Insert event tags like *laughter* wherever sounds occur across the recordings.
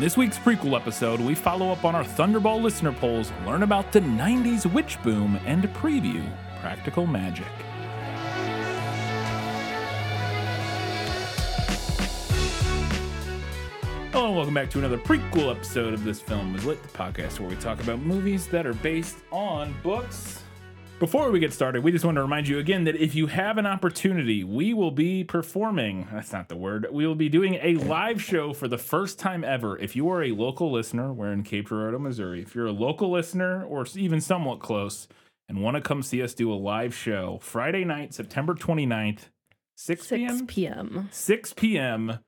In this week's prequel episode, we follow up on our Thunderball listener polls, learn about the 90s witch boom, and preview practical magic. Hello and welcome back to another prequel episode of This Film Was Lit, the podcast where we talk about movies that are based on books. Before we get started, we just want to remind you again that if you have an opportunity, we will be performing. That's not the word. We will be doing a live show for the first time ever. If you are a local listener, we're in Cape Girardeau, Missouri. If you're a local listener or even somewhat close and want to come see us do a live show, Friday night, September 29th, 6 p.m. 6 p.m. 6 p.m.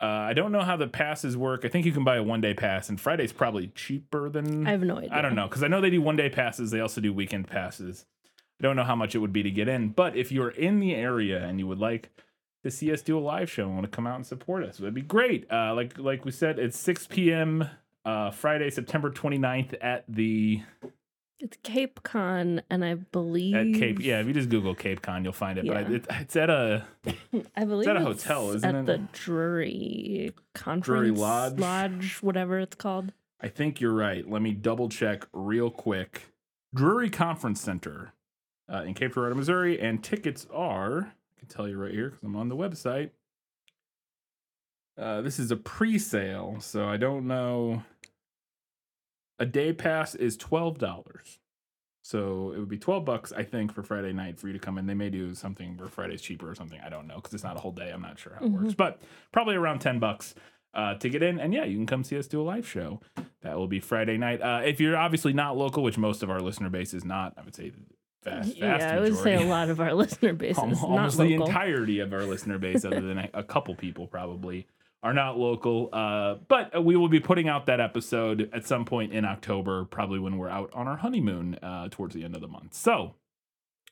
Uh, I don't know how the passes work. I think you can buy a one day pass, and Friday's probably cheaper than. I have no idea. I don't know because I know they do one day passes. They also do weekend passes. I don't know how much it would be to get in, but if you're in the area and you would like to see us do a live show and want to come out and support us, it'd be great. Uh, like like we said, it's 6 p.m. Uh, Friday, September 29th at the It's Cape Con, and I believe at Cape. Yeah, if you just Google Cape Con, you'll find it. But I, it, it's at a I believe it's at a hotel, isn't at it? the Drury Conference Drury Lodge? Lodge, whatever it's called. I think you're right. Let me double check real quick. Drury Conference Center uh, in Cape Girardeau, Missouri, and tickets are. I can tell you right here because I'm on the website. Uh, this is a pre-sale, so I don't know. A day pass is twelve dollars, so it would be twelve bucks, I think, for Friday night for you to come in. They may do something where Friday's cheaper or something. I don't know because it's not a whole day. I'm not sure how it works, but probably around ten bucks uh, to get in. And yeah, you can come see us do a live show. That will be Friday night. Uh, if you're obviously not local, which most of our listener base is not, I would say the vast, yeah, vast I would say a lot of our *laughs* listener base Al- is not almost the entirety of our listener base, other *laughs* than a, a couple people probably, are not local. Uh, but we will be putting out that episode at some point in October, probably when we're out on our honeymoon uh, towards the end of the month. So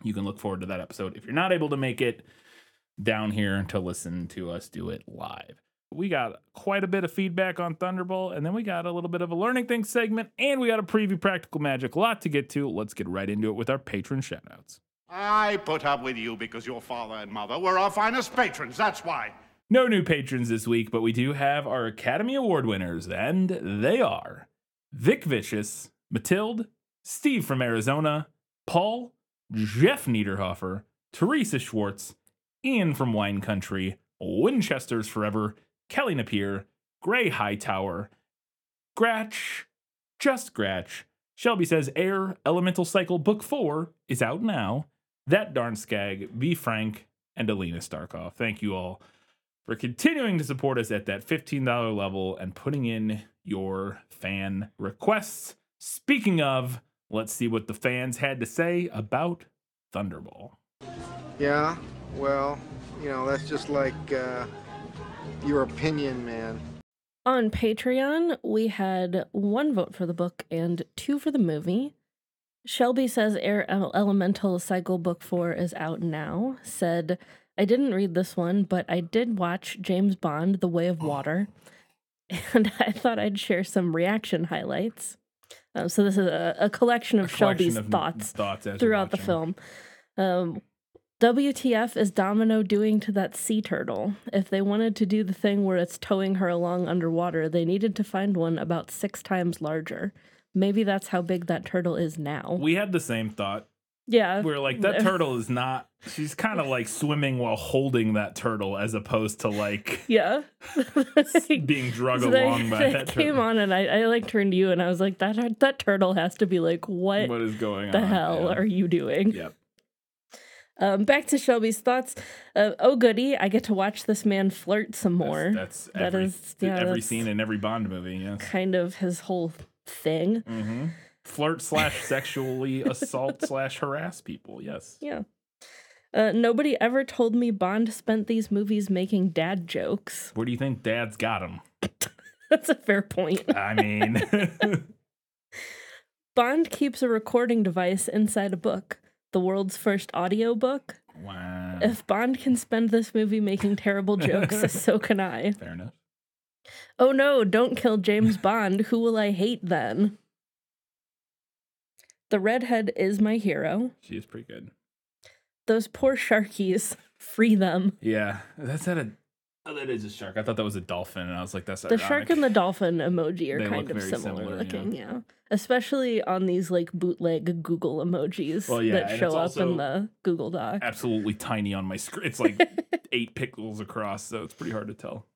you can look forward to that episode. If you're not able to make it down here to listen to us do it live. We got quite a bit of feedback on Thunderball, and then we got a little bit of a learning things segment, and we got a preview practical magic. A lot to get to. Let's get right into it with our patron shoutouts. I put up with you because your father and mother were our finest patrons, that's why. No new patrons this week, but we do have our Academy Award winners, and they are Vic Vicious, Matilde, Steve from Arizona, Paul, Jeff Niederhofer, Teresa Schwartz, Ian from Wine Country, Winchester's Forever, Kelly Napier, Gray Hightower, Gratch, Just Gratch. Shelby says Air Elemental Cycle Book 4 is out now. That darn skag, Be Frank, and Alina Starkov. Thank you all for continuing to support us at that $15 level and putting in your fan requests. Speaking of, let's see what the fans had to say about Thunderball. Yeah, well, you know, that's just like uh, your opinion, man. On Patreon, we had one vote for the book and two for the movie. Shelby says Air Elemental Cycle Book 4 is out now. Said, I didn't read this one, but I did watch James Bond, The Way of Water, *laughs* and I thought I'd share some reaction highlights. Um, so, this is a, a collection of A collection Shelby's of thoughts thoughts throughout the film. Um, WTF is Domino doing to that sea turtle? If they wanted to do the thing where it's towing her along underwater, they needed to find one about six times larger. Maybe that's how big that turtle is now. We had the same thought. Yeah. We're like, that turtle is not, she's kind of like swimming while holding that turtle as opposed to like *laughs* Yeah. *laughs* being drug So they, along by they that came turtle. on and I, I like turned to you and I was like, that that turtle has to be like, what, What is going the on? The hell Yeah. are you doing? Yep. Um, back to Shelby's thoughts. Uh, oh, goody! I get to watch this man flirt some more. That's, that's That every, is- yeah, every that's- scene in every Bond movie. Yes. kind of his whole thing. hmm Flirt slash sexually *laughs* assault slash harass people. Yes. Yeah. Uh, nobody ever told me Bond spent these movies making dad jokes. Where do you think Dad's got him? *laughs* That's a fair point. I mean, *laughs* Bond keeps a recording device inside a book, the world's first audio book. wow. If Bond can spend this movie making terrible jokes, so can I. Fair enough. Oh no, don't kill James Bond. Who will I hate then? The redhead is my hero. She is pretty good. Those poor sharkies. *laughs* Free them. Yeah, that's at a Oh, that is a shark. I thought that was a dolphin, and I was like, that's a The shark and the dolphin emoji are They kind of similar, similar, looking, yeah. Especially on these like bootleg Google emojis Well, yeah, that show up in the Google Doc. absolutely tiny on my screen. It's like *laughs* eight pixels across, so it's pretty hard to tell.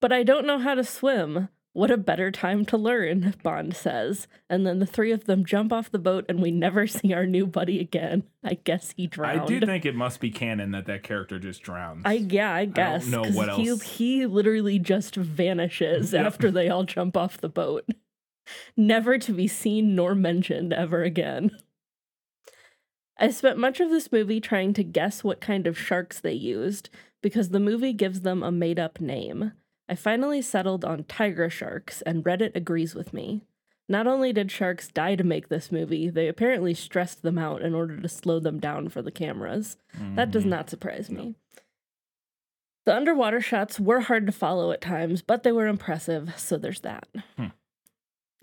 But I don't know how to swim. What a better time to learn, Bond says. And then the three of them jump off the boat and we never *laughs* see our new buddy again. I guess he drowned. I do think it must be canon that that character just drowns. I yeah, I guess. know 'cause what he, else. He literally just vanishes *laughs* Yep. after they all jump off the boat. *laughs* Never to be seen nor mentioned ever again. I spent much of this movie trying to guess what kind of sharks they used because the movie gives them a made up name. I finally settled on tiger sharks, and Reddit agrees with me. Not only did sharks die to make this movie, they apparently stressed them out in order to slow them down for the cameras. That does Mhm. not surprise me. The underwater shots were hard to follow at times, but they were impressive, so there's that. Hmm.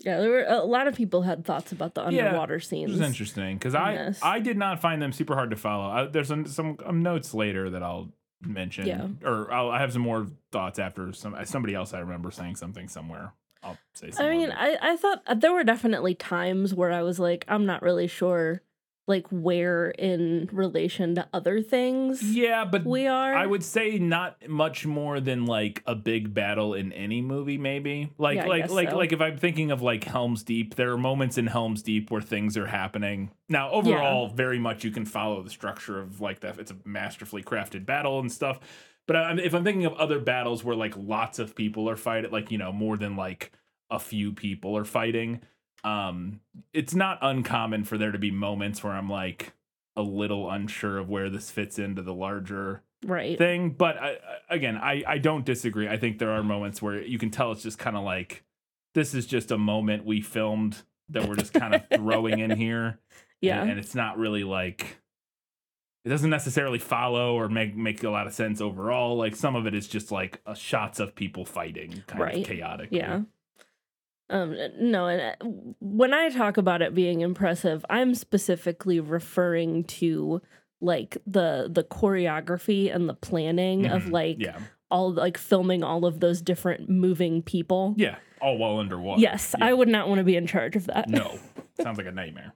Yeah, there were a lot of people had thoughts about the Yeah, underwater Which scenes. is interesting because I Yes. I did not find them super hard to follow. I, there's some, some um, notes later that I'll mention, Yeah. or I'll, I have some more thoughts after some somebody else I remember saying something somewhere. I'll say. I mean. I, I thought uh, there were definitely times where I was like, I'm not really sure, like where in relation to other things yeah, but we are. I would say not much more than like a big battle in any movie, maybe. Like Yeah, like like so. like if I'm thinking of like Helm's Deep, there are moments in Helm's Deep where things are happening. Now, overall, very much you can follow the structure of like that. It's a masterfully crafted battle and stuff. But I, if I'm thinking of other battles where like lots of people are fighting, like you know more than like a few people are fighting, um, it's not uncommon for there to be moments where I'm like a little unsure of where this fits into the larger right. thing. But I, again, I, I don't disagree. I think there are moments where you can tell it's just kind of like this is just a moment we filmed that we're just kind of throwing in here. *laughs* yeah. And, and it's not really like it doesn't necessarily follow or make make a lot of sense overall. Like some of it is just like uh, shots of people fighting, kind Right. of chaotic. Yeah. Um no, and uh, when I talk about it being impressive, I'm specifically referring to like the the choreography and the planning of Mhm. like Yeah. all like filming all of those different moving people. Yeah. All while underwater. Yes, Yeah. I would not want to be in charge of that. No. *laughs* Sounds like a nightmare.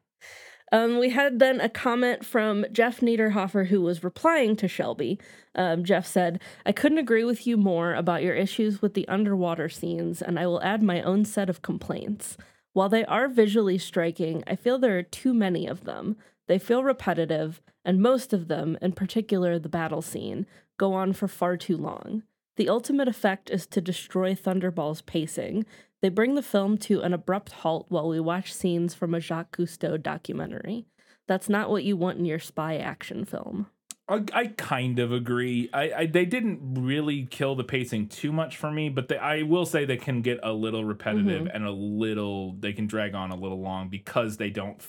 Um, we had then a comment from Jeff Niederhofer, who was replying to Shelby. Um, Jeff said, I couldn't agree with you more about your issues with the underwater scenes, and I will add my own set of complaints. While they are visually striking, I feel there are too many of them. They feel repetitive, and most of them, in particular the battle scene, go on for far too long. The ultimate effect is to destroy Thunderball's pacing. They bring the film to an abrupt halt while we watch scenes from a Jacques Cousteau documentary. That's not what you want in your spy action film. I, I kind of agree. I, I they didn't really kill the pacing too much for me, but they, I will say they can get a little repetitive mm-hmm. and a little. They can drag on a little long because they don't.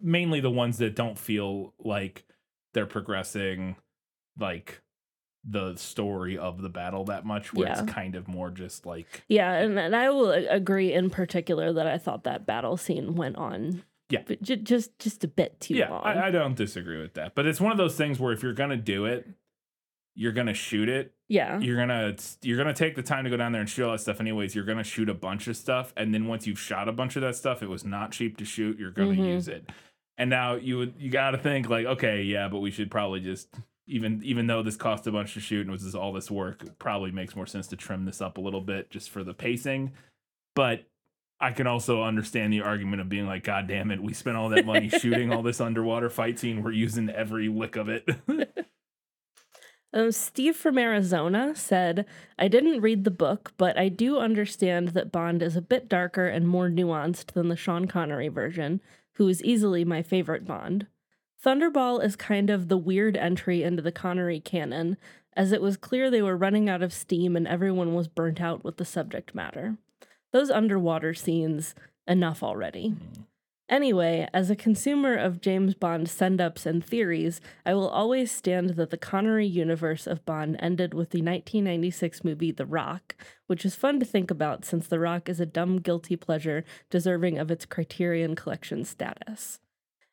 Mainly the ones that don't feel like they're progressing, like the story of the battle that much. Where Yeah. it's kind of more just like Yeah, and, and I will agree in particular that I thought that battle scene went on. Yeah. ju- just just a bit too yeah. long. I, I don't disagree with that, but it's one of those things where if you're gonna do it, you're gonna shoot it yeah, you're gonna you're gonna take the time to go down there and shoot all that stuff anyways you're gonna shoot a bunch of stuff and then once you've shot a bunch of that stuff it was not cheap to shoot you're gonna Mhm. use it and now you would you gotta think like okay yeah but we should probably just even even though this cost a bunch to shoot and was all this work it probably makes more sense to trim this up a little bit just for the pacing but I can also understand the argument of being like, God damn it, we spent all that money *laughs* shooting all this underwater fight scene. We're using every lick of it. *laughs* Um, Steve from Arizona said, I didn't read the book, but I do understand that Bond is a bit darker and more nuanced than the Sean Connery version, who is easily my favorite Bond. Thunderball is kind of the weird entry into the Connery canon, as it was clear they were running out of steam and everyone was burnt out with the subject matter. Those underwater scenes, enough already. Mm-hmm. Anyway, as a consumer of James Bond send ups and theories, I will always stand that the Connery universe of Bond ended with the 1996 movie The Rock, which is fun to think about since The Rock is a dumb, guilty pleasure deserving of its Criterion Collection status.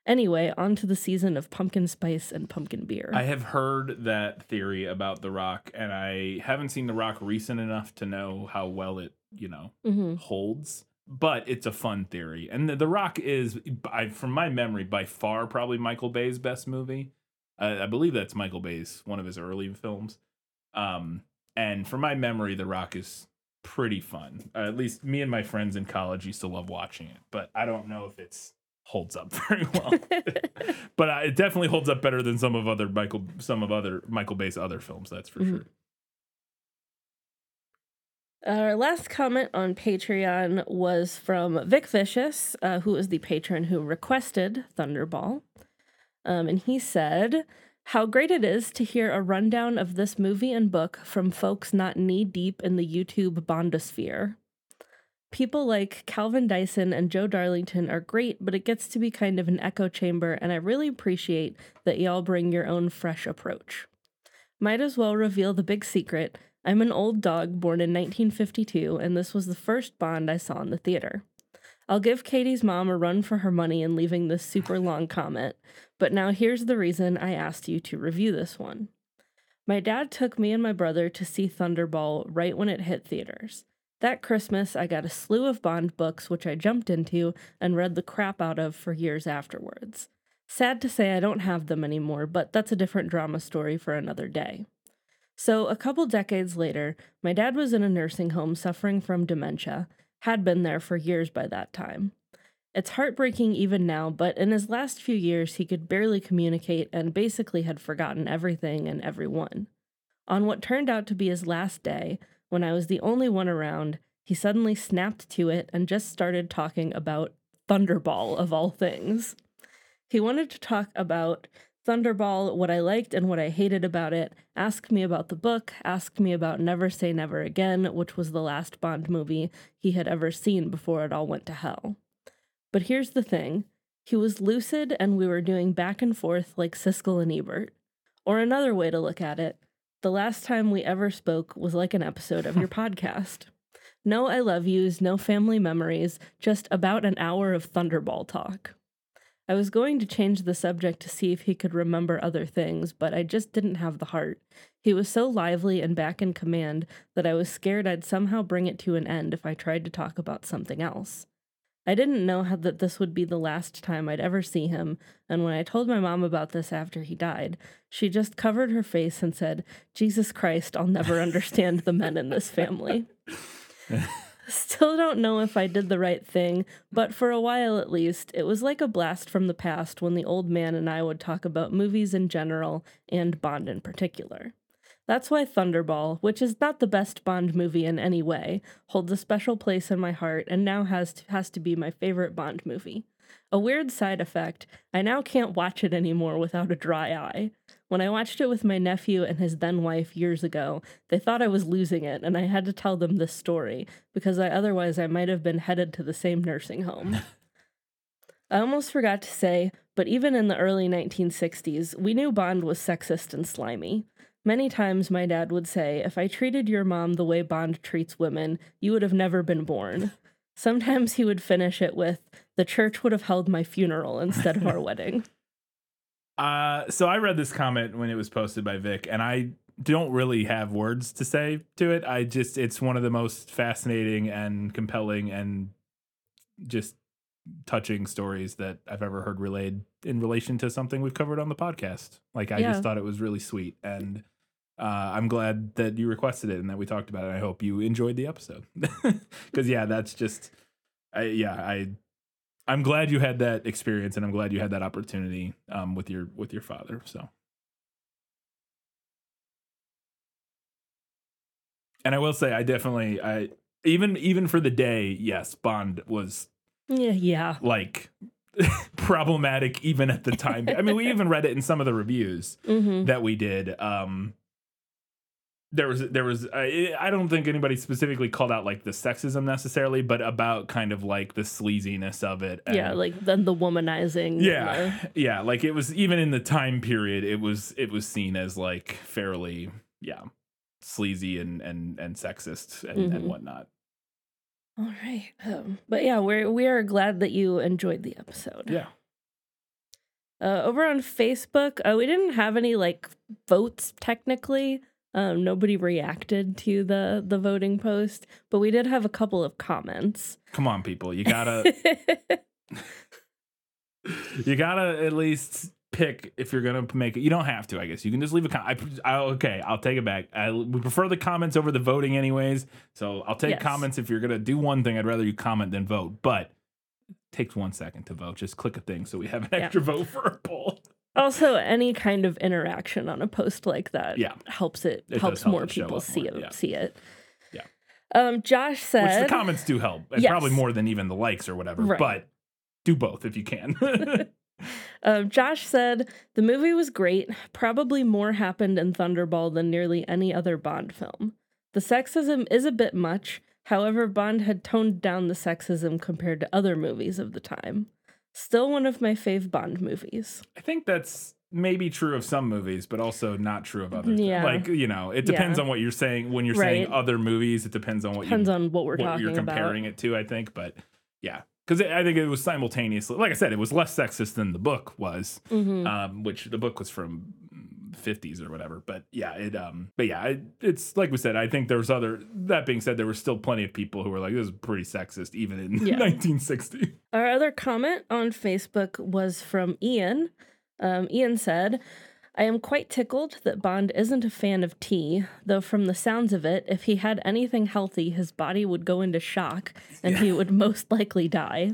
Anyway, on to the season of pumpkin spice and pumpkin beer. I have heard that theory about The Rock, and I haven't seen The Rock recent enough to know how well it, you know, hmm holds. But it's a fun theory, and the, the Rock is, by, from my memory, by far probably Michael Bay's best movie. I, I believe that's Michael Bay's one of his early films. Um, and from my memory, The Rock is pretty fun. Uh, at least me and my friends in college used to love watching it, but I don't know if it's holds up *laughs* very well. *laughs* but uh, it definitely holds up better than some of other Michael some of other Michael Bay's other films. That's for Mhm. sure. Our last comment on Patreon was from Vic Vicious, uh, who is the patron who requested Thunderball. Um, and he said, How great it is to hear a rundown of this movie and book from folks not knee deep in the YouTube Bondosphere. People like Calvin Dyson and Joe Darlington are great, but it gets to be kind of an echo chamber, and I really appreciate that y'all bring your own fresh approach. Might as well reveal the big secret. I'm an old dog born in 1952, and this was the first Bond I saw in the theater. I'll give Katie's mom a run for her money in leaving this super long comment, but now here's the reason I asked you to review this one. My dad took me and my brother to see Thunderball right when it hit theaters. That Christmas, I got a slew of Bond books, which I jumped into and read the crap out of for years afterwards. Sad to say I don't have them anymore, but that's a different drama story for another day. So, a couple decades later, my dad was in a nursing home suffering from dementia, had been there for years by that time. It's heartbreaking even now, but in his last few years, he could barely communicate and basically had forgotten everything and everyone. On what turned out to be his last day, when I was the only one around, he suddenly snapped to it and just started talking about Thunderball, of all things. He wanted to talk about Thunderball, what I liked and what I hated about it, asked me about the book, asked me about Never Say Never Again, which was the last Bond movie he had ever seen before it all went to hell. But here's the thing he was lucid and we were doing back and forth like Siskel and Ebert. Or another way to look at it, the last time we ever spoke was like an episode of your *laughs* podcast. No I love yous, no family memories, just about an hour of Thunderball talk. I was going to change the subject to see if he could remember other things, but I just didn't have the heart. He was so lively and back in command that I was scared I'd somehow bring it to an end if I tried to talk about something else. I didn't know how that this would be the last time I'd ever see him, and when I told my mom about this after he died, she just covered her face and said, Jesus Christ, I'll never understand the men in this family. *laughs* Still don't know if I did the right thing, but for a while at least, it was like a blast from the past when the old man and I would talk about movies in general and Bond in particular. That's why Thunderball, which is not the best Bond movie in any way, holds a special place in my heart and now has to, has to be my favorite Bond movie. A weird side effect, I now can't watch it anymore without a dry eye. When I watched it with my nephew and his then wife years ago, they thought I was losing it and I had to tell them this story because I otherwise I might have been headed to the same nursing home. *laughs* I almost forgot to say, but even in the early 1960s, we knew Bond was sexist and slimy. Many times my dad would say, If I treated your mom the way Bond treats women, you would have never been born. Sometimes he would finish it with, The church would have held my funeral instead of our *laughs* wedding. Uh, so I read this comment when it was posted by Vic, and I don't really have words to say to it. I just, it's one of the most fascinating and compelling and just touching stories that I've ever heard relayed in relation to something we've covered on the podcast. Like, I Yeah. just thought it was really sweet. And uh, I'm glad that you requested it and that we talked about it. I hope you enjoyed the episode. *laughs* Because, yeah, that's just, I, yeah, I, I'm glad you had that experience, and I'm glad you had that opportunity um, with your with your father. So, and I will say, I definitely, I even even for the day, yes, Bond was Yeah, yeah. like *laughs* problematic even at the time. I mean, we even read it in some of the reviews *laughs* Mm-hmm. that we did. Um, there was there was I, I don't think anybody specifically called out like the sexism necessarily, but about kind of like the sleaziness of it. Yeah, like then the womanizing. yeah *laughs* yeah like it was even in the time period it was it was seen as like fairly yeah sleazy and and and sexist and, and Mhm. whatnot All right. Um, but yeah, we're we are glad that you enjoyed the episode. yeah Uh, over on Facebook, uh, we didn't have any like votes technically. Um, nobody reacted to the the voting post, but we did have a couple of comments. Come on, people. You gotta *laughs* *laughs* you gotta at least pick if you're gonna make it. You don't have to, I guess. You can just leave a comment. I, I, okay, I'll take it back. I, we prefer the comments over the voting, anyways. So I'll take Yes. comments if you're gonna do one thing. I'd rather you comment than vote, but it takes one second to vote. Just click a thing so we have an Yeah. extra vote for a poll. Also, any kind of interaction on a post like that Yeah. helps it, It helps help more it people see more, it yeah. see it. Yeah. Um, Josh said Which the comments do help, and Yes. probably more than even the likes or whatever. Right. But do both if you can. *laughs* *laughs* Um, Josh said the movie was great. Probably more happened in Thunderball than nearly any other Bond film. The sexism is a bit much. However, Bond had toned down the sexism compared to other movies of the time. Still one of my fave Bond movies. I think that's maybe true of some movies, but also not true of others. Yeah. Like, you know, it depends Yeah. on what you're saying. When you're saying other movies, it depends on what Depends you, on what we're what talking you're comparing about. it to, I think. But yeah, because I think it was simultaneously, like I said, it was less sexist than the book was, Mhm. um, which the book was from 50s or whatever. But yeah, it, um, but yeah, it, it's like we said, I think there was other, that being said, there were still plenty of people who were like, this is pretty sexist, even in Yeah. *laughs* 1960. Our other comment on Facebook was from Ian. Um, Ian said, I am quite tickled that Bond isn't a fan of tea, though from the sounds of it, if he had anything healthy, his body would go into shock and he would most likely die.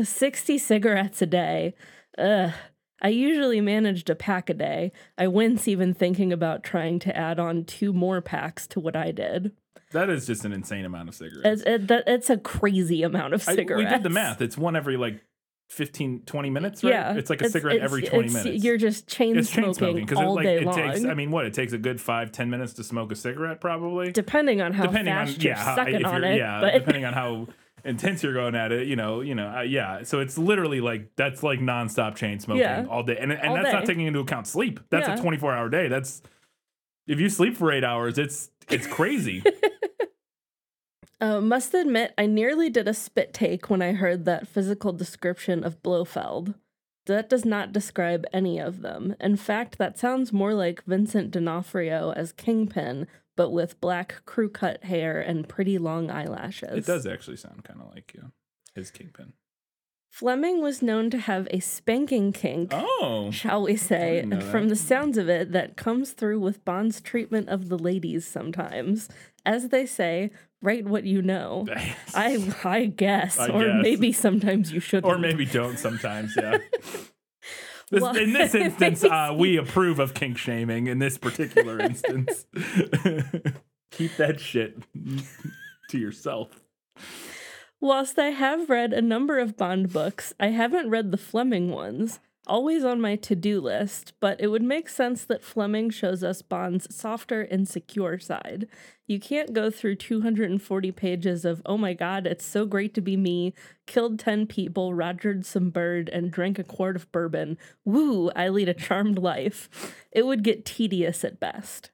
60 cigarettes a day. Ugh. I usually managed a pack a day. I wince even thinking about trying to add on two more packs to what I did. That is just an insane amount of cigarettes. It's, it, it's a crazy amount of I- cigarettes. we did the math. It's one every like 15, 20 minutes, right? Yeah, It's like a cigarette every 20 it's- minutes. You're just chain it's chain smoking, smoking all it, like, day it long. takes, I mean, what? It takes a good five, 10 minutes to smoke a cigarette, probably. depending on how depending on, fast you're yeah, sucking if on you're, it. yeah, but depending on how intense you're going at it, you know, you know, uh, yeah. So it's literally like, that's like nonstop chain smoking Yeah. all day. And, and All that's not day. taking into account sleep. That's Yeah. a 24 hour day. That's, if you sleep for eight hours, it's, it's crazy. *laughs* uh, must admit, I nearly did a spit take when I heard that physical description of Blofeld. That does not describe any of them. In fact, that sounds more like Vincent D'Onofrio as Kingpin, but with black crew cut hair and pretty long eyelashes. it does actually sound kind of like yeah, his kingpin. Fleming was known to have a spanking kink. Oh. shall we say, and from the sounds of it, that comes through with Bond's treatment of the ladies sometimes. As they say, write what you know. *laughs* I I guess, I or guess. maybe sometimes you shouldn't. or maybe don't sometimes. Yeah. *laughs* This, Well- in this *laughs* instance, uh, we approve of kink shaming. In this particular *laughs* instance, *laughs* keep that shit to yourself. Whilst I have read a number of Bond books, I haven't read the Fleming ones. Always on my to do list, but it would make sense that Fleming shows us Bond's softer, insecure side. You can't go through 240 pages of, oh my god, it's so great to be me, killed 10 people, rogered some bird, and drank a quart of bourbon. Woo, I lead a charmed life. It would get tedious at best.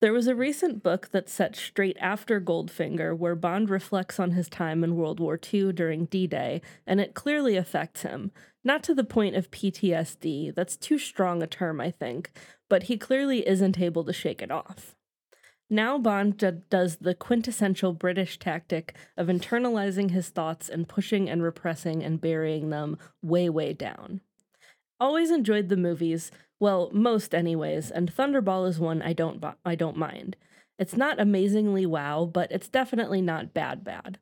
There was a recent book that's set straight after Goldfinger where Bond reflects on his time in World War II during D Day, and it clearly affects him. Not to the point of PTSD, that's too strong a term, I think, but he clearly isn't able to shake it off. Now Bond d- does the quintessential British tactic of internalizing his thoughts and pushing and repressing and burying them way, way down. Always enjoyed the movies, well, most anyways, and Thunderball is one I don't I don't mind. It's not amazingly wow, but it's definitely not bad bad.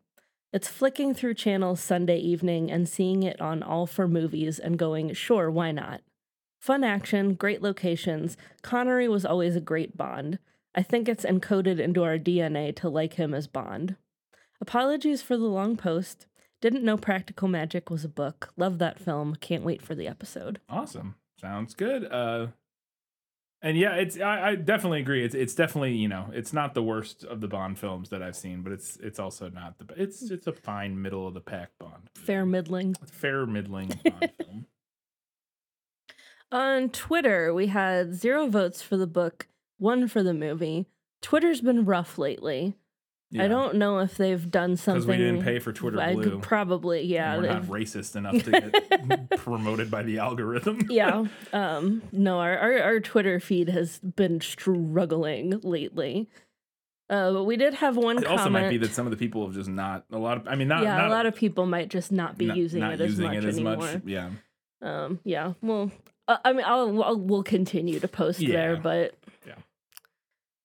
It's flicking through channels Sunday evening and seeing it on all for movies and going, sure, why not? Fun action, great locations. Connery was always a great Bond. I think it's encoded into our DNA to like him as Bond. Apologies for the long post. Didn't know Practical Magic was a book. Love that film. Can't wait for the episode. Awesome. Sounds good. Uh, and yeah, it's I, I definitely agree. It's it's definitely you know it's not the worst of the Bond films that I've seen, but it's it's also not the it's hmm. it's a fine middle of the pack Bond. Fair middling. fair middling *laughs* Bond film. On Twitter, we had zero votes for the book, one for the movie. Twitter's been rough lately. Yeah. I don't know if they've done something. because we didn't pay for Twitter I Blue. probably, yeah. we're not racist *laughs* enough to get promoted by the algorithm. *laughs* yeah. *laughs* Um, no, our, our, our Twitter feed has been struggling lately. Uh, but we did have one It comment. also might be that some of the people have just not a lot of. I mean, not yeah, not, a lot of people might just not be not- using not it as using much it as anymore. much. Yeah, Um, yeah. Well, uh, I mean, I'll, I'll we'll continue to post there, but Yeah.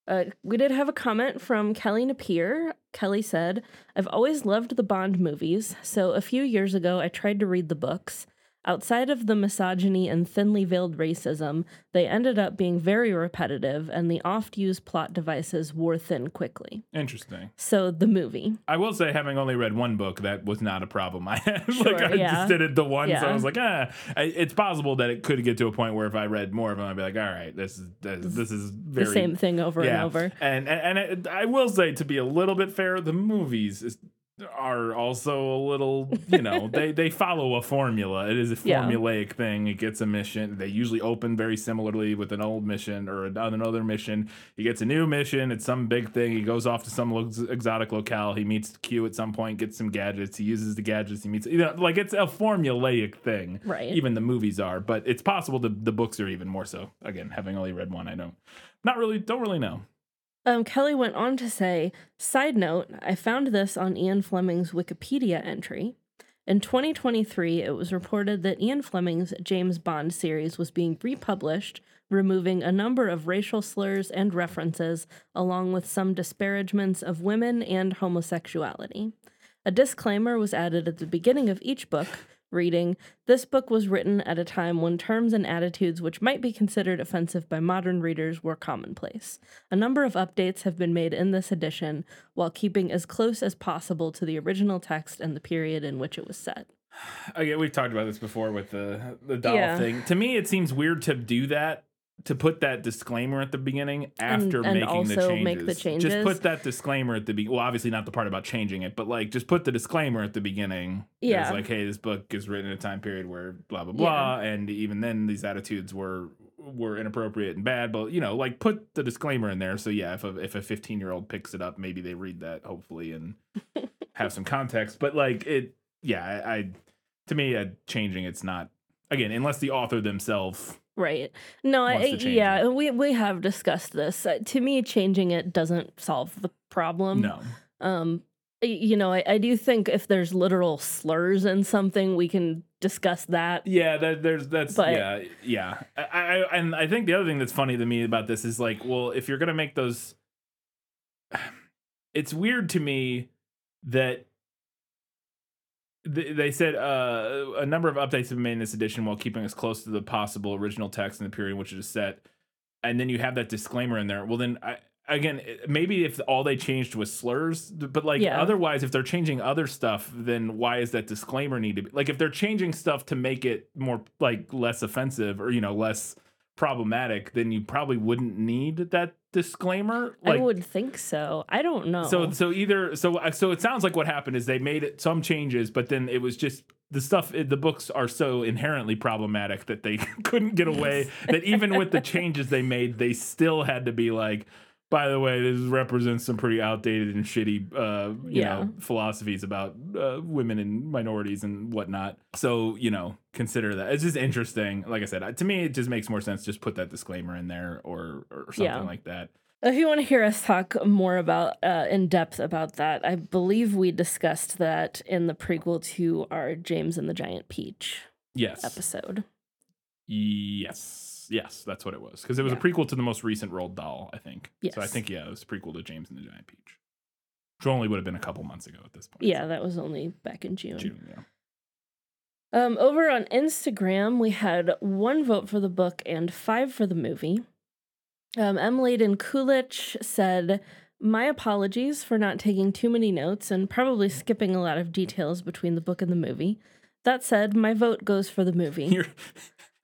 Uh, we did have a comment from Kelly Napier. Kelly said, "I've always loved the Bond movies, so a few years ago I tried to read the books." Outside of the misogyny and thinly veiled racism, they ended up being very repetitive, and the oft used plot devices wore thin quickly. interesting. So, the movie. I will say, having only read one book, that was not a problem *laughs* I had. like I yeah. just did it the one, so I was like, ah. I, it's possible that it could get to a point where if I read more of them, I'd be like, all right, this is this, this is very the same thing over and over. And and, and it, I will say, to be a little bit fair, the movies is, are also a little, you know, *laughs* they they follow a formula. It is a Yeah. formulaic thing. It gets a mission. They usually open very similarly with an old mission or another mission. He gets a new mission. It's some big thing. He goes off to some lo- exotic locale. He meets Q at some point. Gets some gadgets. He uses the gadgets. He meets, you know, like it's a formulaic thing. Right. Even the movies are, but it's possible the the books are even more so. Again, having only read one, I don't, not really, don't really know. Um, Kelly went on to say, side note, I found this on Ian Fleming's Wikipedia entry. In 2023, it was reported that Ian Fleming's James Bond series was being republished, removing a number of racial slurs and references, along with some disparagements of women and homosexuality. A disclaimer was added at the beginning of each book, reading, This book was written at a time when terms and attitudes which might be considered offensive by modern readers were commonplace. A number of updates have been made in this edition while keeping as close as possible to the original text and the period in which it was set. *sighs* Again, we've talked about this before with the the doll Yeah. thing. To me, it seems weird to do that. To put that disclaimer at the beginning after and making the changes. make the Just put that disclaimer at the beginning. Well, obviously not the part about changing it, but like just put the disclaimer at the beginning. Yeah. It's like, hey, this book is written in a time period where blah blah blah, and even then these attitudes were were inappropriate and bad. But you know, like put the disclaimer in there. So yeah, if a if a fifteen year old picks it up, maybe they read that hopefully and *laughs* have some context. But like it, yeah, I, I to me, uh, changing it's not again unless the author themselves. Right. No, I, Wants to change yeah, it. we we have discussed this. Uh, to me, changing it doesn't solve the problem. No, Um, you know, I, I do think if there's literal slurs in something, we can discuss that. yeah, that, there's that's But- yeah, yeah. I, I and I think the other thing that's funny to me about this is like, well, if you're gonna make those, *sighs* it's weird to me that th- they said uh, a number of updates have been made in this edition while keeping us close to the possible original text in the period in which it is set, and then you have that disclaimer in there. Well, then I. Again, maybe if all they changed was slurs, but like Yeah. otherwise, if they're changing other stuff, then why is that disclaimer need to be like if they're changing stuff to make it more like less offensive or you know less problematic, then you probably wouldn't need that disclaimer. Like, I would think so. I don't know. so so either so so it sounds like what happened is they made it some changes, but then it was just the stuff. The books are so inherently problematic that they *laughs* couldn't get away. that even with the changes they made, they still had to be like. By the way, this represents some pretty outdated and shitty, uh, you Yeah. know, philosophies about uh, women and minorities and whatnot. So you know, consider that. It's just interesting. Like I said, to me, it just makes more sense. Just put that disclaimer in there, or or something Yeah. like that. If you want to hear us talk more about uh, in depth about that, I believe we discussed that in the prequel to our James and the Giant Peach Yes. episode. Yes. Yes, that's what it was. Because it was Yeah. a prequel to the most recent Roald Dahl, I think. Yes. So I think, yeah, it was a prequel to James and the Giant Peach. Which only would have been a couple months ago at this point. Yeah, that was only back in June. June, yeah. Um, over on Instagram, we had one vote for the book and five for the movie. Um, Emladen Kulich said, My apologies for not taking too many notes and probably skipping a lot of details between the book and the movie. That said, my vote goes for the movie. *laughs* You're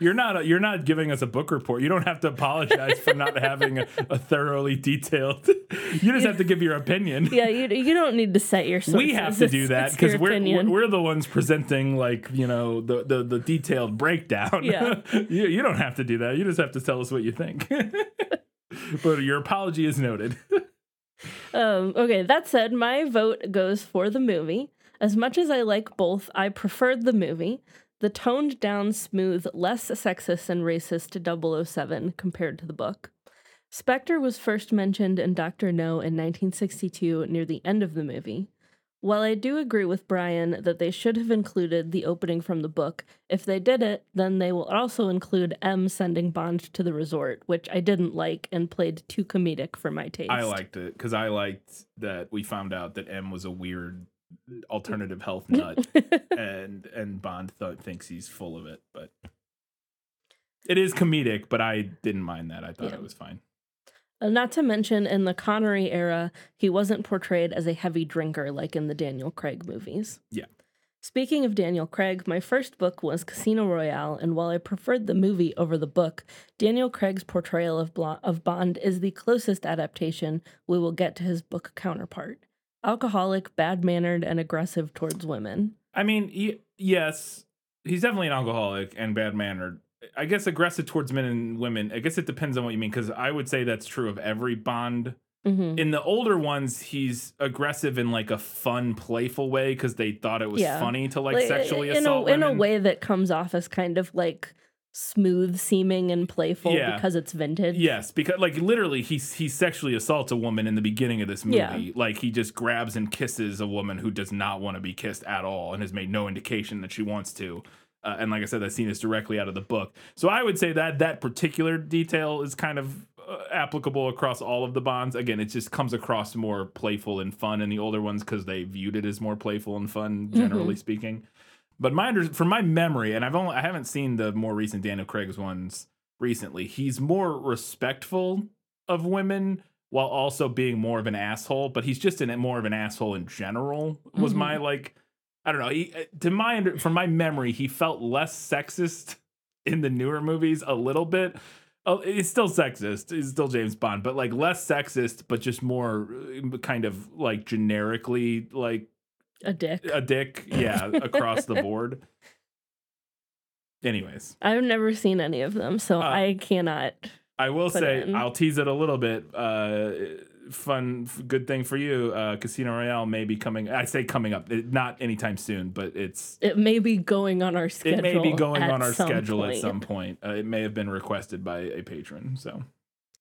you're not you're not giving us a book report. You don't have to apologize for not having a, a thoroughly detailed. You just have to give your opinion. yeah, you, you don't need to set your sources. we have to do It's- that because we're, we're we're the ones presenting like you know the the, the detailed breakdown. Yeah. *laughs* you you don't have to do that. You just have to tell us what you think. *laughs* but your apology is noted. Um, okay, that said, my vote goes for the movie. As much as I like both, I preferred the movie. The toned down, smooth, less sexist and racist 007 compared to the book. Spectre was first mentioned in Dr. No in 1962 near the end of the movie. While I do agree with Brian that they should have included the opening from the book, if they did it, then they will also include M sending Bond to the resort, which I didn't like and played too comedic for my taste. I liked it because I liked that we found out that M was a weird alternative health *laughs* nut, and and Bond th- thinks he's full of it. But it is comedic, but I didn't mind that. I thought Yeah. it was fine. Not to mention, in the Connery era, he wasn't portrayed as a heavy drinker like in the Daniel Craig movies. Yeah. Speaking of Daniel Craig, my first book was Casino Royale, and while I preferred the movie over the book, Daniel Craig's portrayal of, Blo- of Bond is the closest adaptation we will get to his book counterpart alcoholic, bad mannered, and aggressive towards women. I mean, y- yes, he's definitely an alcoholic and bad mannered. I guess aggressive towards men and women. I guess it depends on what you mean because I would say that's true of every Bond. hmm In the older ones, he's aggressive in like a fun, playful way because they thought it was Yeah. funny to like, Like, sexually in assault a, in a way that comes off as kind of like smooth seeming and playful Yeah. because it's vintage. Yes, because like literally, he he sexually assaults a woman in the beginning of this movie. Yeah. Like he just grabs and kisses a woman who does not want to be kissed at all, and has made no indication that she wants to. Uh, and like I said, that scene is directly out of the book. So I would say that that particular detail is kind of uh, applicable across all of the bonds. Again, it just comes across more playful and fun in the older ones because they viewed it as more playful and fun, generally speaking. But my under, from my memory, and I've only I haven't seen the more recent Daniel Craig's ones recently. He's more respectful of women while also being more of an asshole. But he's just an, more of an asshole in general. Was my like, I don't know. He, uh, to my under, from my memory, he felt less sexist in the newer movies a little bit. Oh, it's still sexist. It's still James Bond, but like less sexist, but just more uh, kind of like generically like A dick. a dick, yeah, *laughs* across the board. Anyways, I've never seen any of them, so Uh, I cannot. I will say. I'll tease it a little bit. Uh, fun, f- good thing for you. Uh, Casino Royale may be coming. I say coming up, it, not anytime soon, but it's It may be going on our schedule. it may be going on our schedule point. at some point. Uh, it may have been requested by a patron. So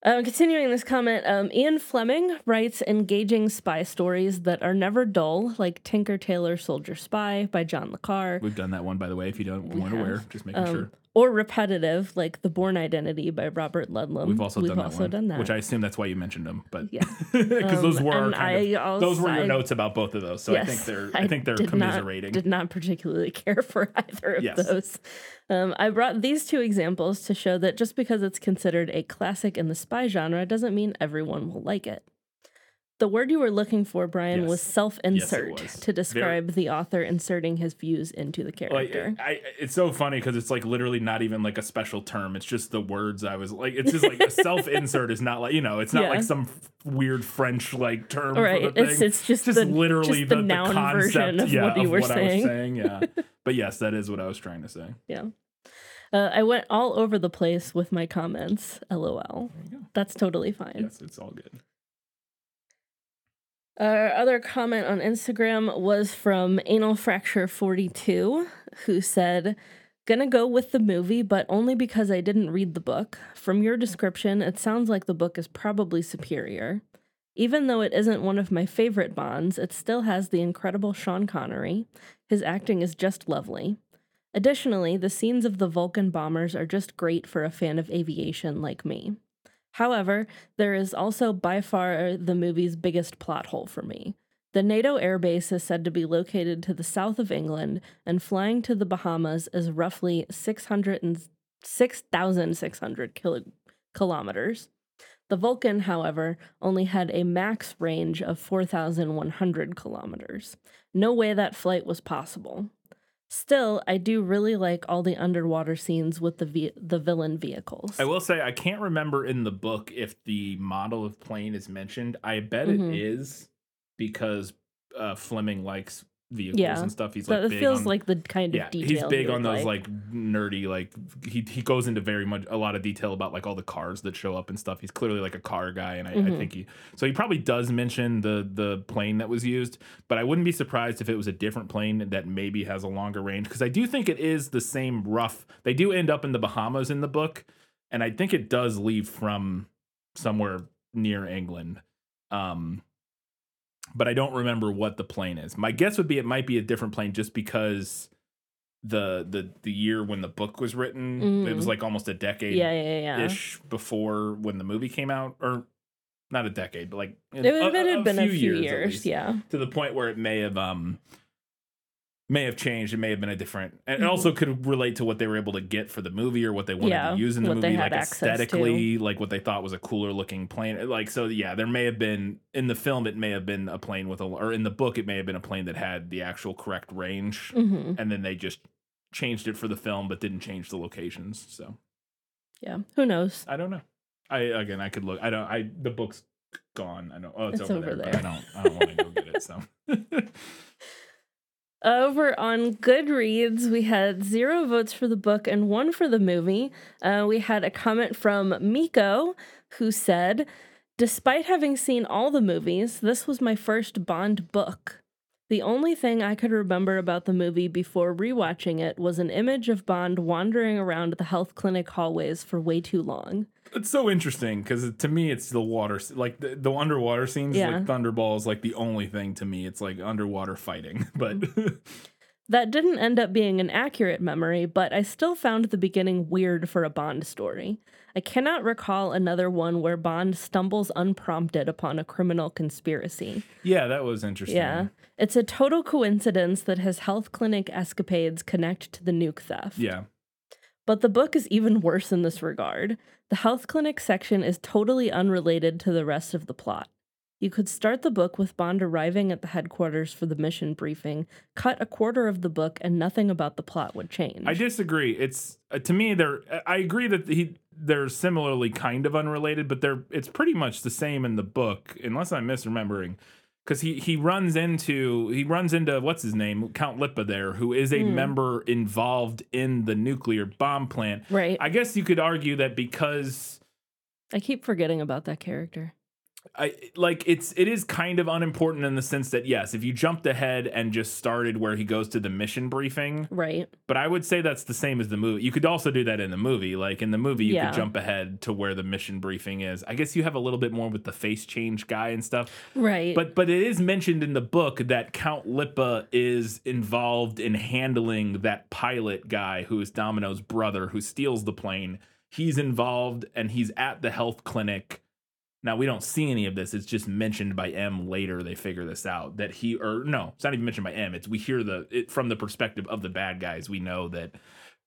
Um, continuing this comment, um, Ian Fleming writes engaging spy stories that are never dull, like Tinker Tailor Soldier Spy by John Le Carre, we've done that one, by the way. If you don't weren't have. aware, just making um, sure. Or repetitive, like The Bourne Identity by Robert Ludlum. We've also, done, that one, done that. which I assume that's why you mentioned them, but Yeah. *laughs* because those Um, were kind I of, those were your I- notes about both of those. So I think they're I, think they're did commiserating. Not, did not particularly *laughs* care for either of Yes. those. Um, I brought these two examples to show that just because it's considered a classic in the spy genre doesn't mean everyone will like it. The word you were looking for, Brian, Yes. was self-insert was. to describe the author inserting his views into the like character. I, it's so funny because it's like literally not even like a special term. It's just the words I was like. It's just like a *laughs* self insert is not like you know. It's not Yeah. like some f- weird French like term. Right. it's- it's just just the- literally just the the, noun concept, version of yeah, what you were I was saying. saying. Yeah, *laughs* but yes, that is what I was trying to say. yeah. Uh, I went all over the place with my comments. LOL. There you go. That's totally fine. Yes, it's all good. Our other comment on Instagram was from Anal Fracture 42, who said, Gonna go with the movie, but only because I didn't read the book. From your description, it sounds like the book is probably superior. Even though it isn't one of my favorite Bonds, it still has the incredible Sean Connery. His acting is just lovely. Additionally, the scenes of the Vulcan bombers are just great for a fan of aviation like me. However, there is also by far the movie's biggest plot hole for me. The NATO air base is said to be located to the south of England, and flying to the Bahamas is roughly 600 and 6,600 kilo- kilometers. The Vulcan, however, only had a max range of 4,100 kilometers. No way that flight was possible. Still, I do really like all the underwater scenes with the the villain vehicles. I will say I can't remember in the book if the model of plane is mentioned. I bet it Mhm. is because uh, Fleming likes vehicles Yeah. and stuff. He's like it big feels on, like the kind of yeah, detail. he's big on those like. nerdy like he he goes into very much a lot of detail about like all the cars that show up and stuff. He's clearly like a car guy, and I, I Mhm. think he so he probably does mention the the plane that was used, but I wouldn't be surprised if it was a different plane that maybe has a longer range because I do think it is the same rough. They do end up in the Bahamas in the book, and I think it does leave from somewhere near England. Um, but I don't remember what the plane is. My guess would be it might be a different plane just because the the the year when the book was written, it was Mm. like almost a decade Yeah, yeah, yeah. ish before when the movie came out, or not a decade, but like It, it had been a few years, least, yeah. to the point where it may have um may have changed. It may have been a different, and it Mhm. also could relate to what they were able to get for the movie or what they wanted Yeah, to use in the movie, like access to. aesthetically, like what they thought was a cooler looking plane. Like so, yeah, there may have been in the film, it may have been a plane with a, or in the book, it may have been a plane that had the actual correct range, hmm and then they just changed it for the film, but didn't change the locations. So Yeah. Who knows? I don't know. I again, I could look. I don't. I the book's gone. I know. Oh, it's, It's over, over there. there. I don't. I don't want to go get it. So. *laughs* *laughs* Over on Goodreads, we had zero votes for the book and one for the movie. Uh, we had a comment from Miko who said, Despite having seen all the movies, this was my first Bond book. The only thing I could remember about the movie before rewatching it was an image of Bond wandering around the health clinic hallways for way too long. It's so interesting because to me, it's the water, like the, the underwater scenes. Yeah. Like Thunderball is like the only thing to me. It's like underwater fighting, *laughs* but mm. That didn't end up being an accurate memory, but I still found the beginning weird for a Bond story. I cannot recall another one where Bond stumbles unprompted upon a criminal conspiracy. yeah, that was interesting. Yeah. It's a total coincidence that his health clinic escapades connect to the nuke theft. yeah, But the book is even worse in this regard. The health clinic section is totally unrelated to the rest of the plot. You could start the book with Bond arriving at the headquarters for the mission briefing, cut a quarter of the book, and nothing about the plot would change. I disagree. It's uh, to me, they're. I agree that he they're similarly kind of unrelated, but they're. It's pretty much the same in the book, unless I'm misremembering. Because he he runs into he runs into what's his name Count Lippe there, who is a Hmm. member involved in the nuclear bomb plant. Right. I guess you could argue that because I keep forgetting about that character. I like it's it is kind of unimportant in the sense that yes, if you jumped ahead and just started where he goes to the mission briefing, Right. but I would say that's the same as the movie. You could also do that in the movie. Like in the movie, you Yeah. could jump ahead to where the mission briefing is. I guess you have a little bit more with the face change guy and stuff. Right. But but it is mentioned in the book that Count Lippe is involved in handling that pilot guy who is Domino's brother who steals the plane. He's involved and he's at the health clinic. Now we don't see any of this. It's just mentioned by M later. They figure this out that he or no, it's not even mentioned by M. It's we hear the it from the perspective of the bad guys. We know that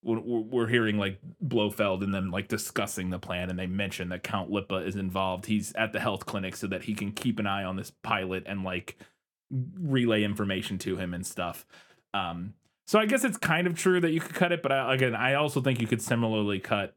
we're, hearing like Blofeld and them like discussing the plan, and they mention that Count Lippe is involved. He's at the health clinic so that he can keep an eye on this pilot and like relay information to him and stuff. Um, so I guess it's kind of true that you could cut it, but I, again, I also think you could similarly cut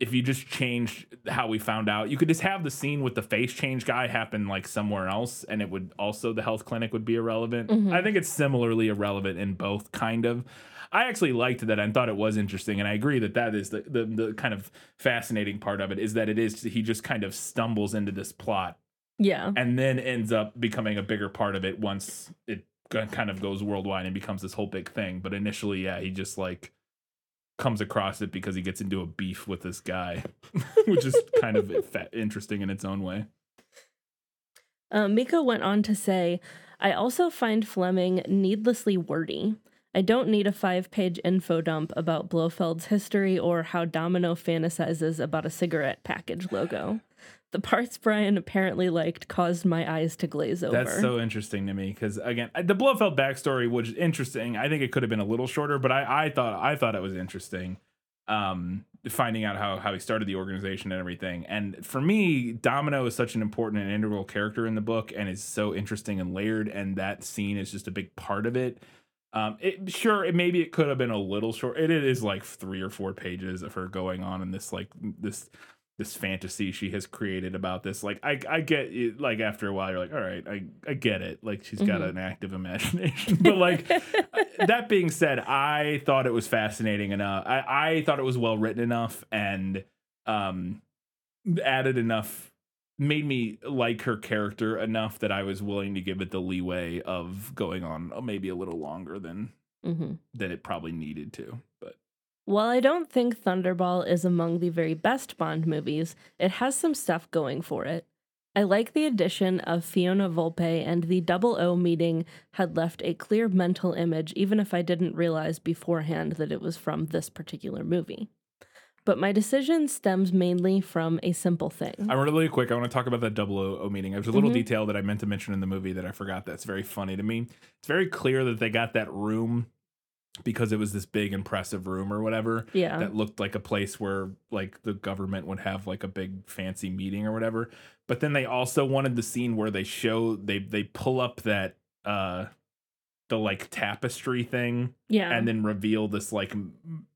if you just changed how we found out. You could just have the scene with the face change guy happen like somewhere else, and it would also the health clinic would be irrelevant. Mhm. I think it's similarly irrelevant in both, kind of. I actually liked that and thought it was interesting, and I agree that that is the, the the kind of fascinating part of it is that it is he just kind of stumbles into this plot yeah. and then ends up becoming a bigger part of it once it kind of goes worldwide and becomes this whole big thing. But initially, yeah, he just like comes across it because he gets into a beef with this guy, *laughs* which is kind of *laughs* interesting in its own way. Uh, Miko went on to say, I also find Fleming needlessly wordy. I don't need a five page info dump about Blofeld's history or how Domino fantasizes about a cigarette package logo. The parts Brian apparently liked caused my eyes to glaze over. That's so interesting to me because again, the Blofeld backstory was interesting. I think it could have been a little shorter, but I, I thought I thought it was interesting. Um, finding out how how he started the organization and everything. And for me, Domino is such an important and integral character in the book, and is so interesting and layered. And that scene is just a big part of it. Um, it sure it maybe it could have been a little short. It, it is like three or four pages of her going on in this like this this fantasy she has created about this. Like I I get it, like after a while you're like, all right, I I get it. Like she's got Mhm. an active imagination. *laughs* but like *laughs* that being said, I thought it was fascinating enough. I, I thought it was well written enough and um added enough made me like her character enough that I was willing to give it the leeway of going on uh, maybe a little longer than hmm than it probably needed to. While I don't think Thunderball is among the very best Bond movies, it has some stuff going for it. I like the addition of Fiona Volpe, and the Double O meeting had left a clear mental image, even if I didn't realize beforehand that it was from this particular movie. But my decision stems mainly from a simple thing. I'm really quick, I want to talk about that double O meeting. There's a little Mhm. detail that I meant to mention in the movie that I forgot that's very funny to me. It's very clear that they got that room because it was this big impressive room or whatever. Yeah. that looked like a place where like the government would have like a big fancy meeting or whatever. But then they also wanted the scene where they show they they pull up that uh the like tapestry thing yeah. and then reveal this like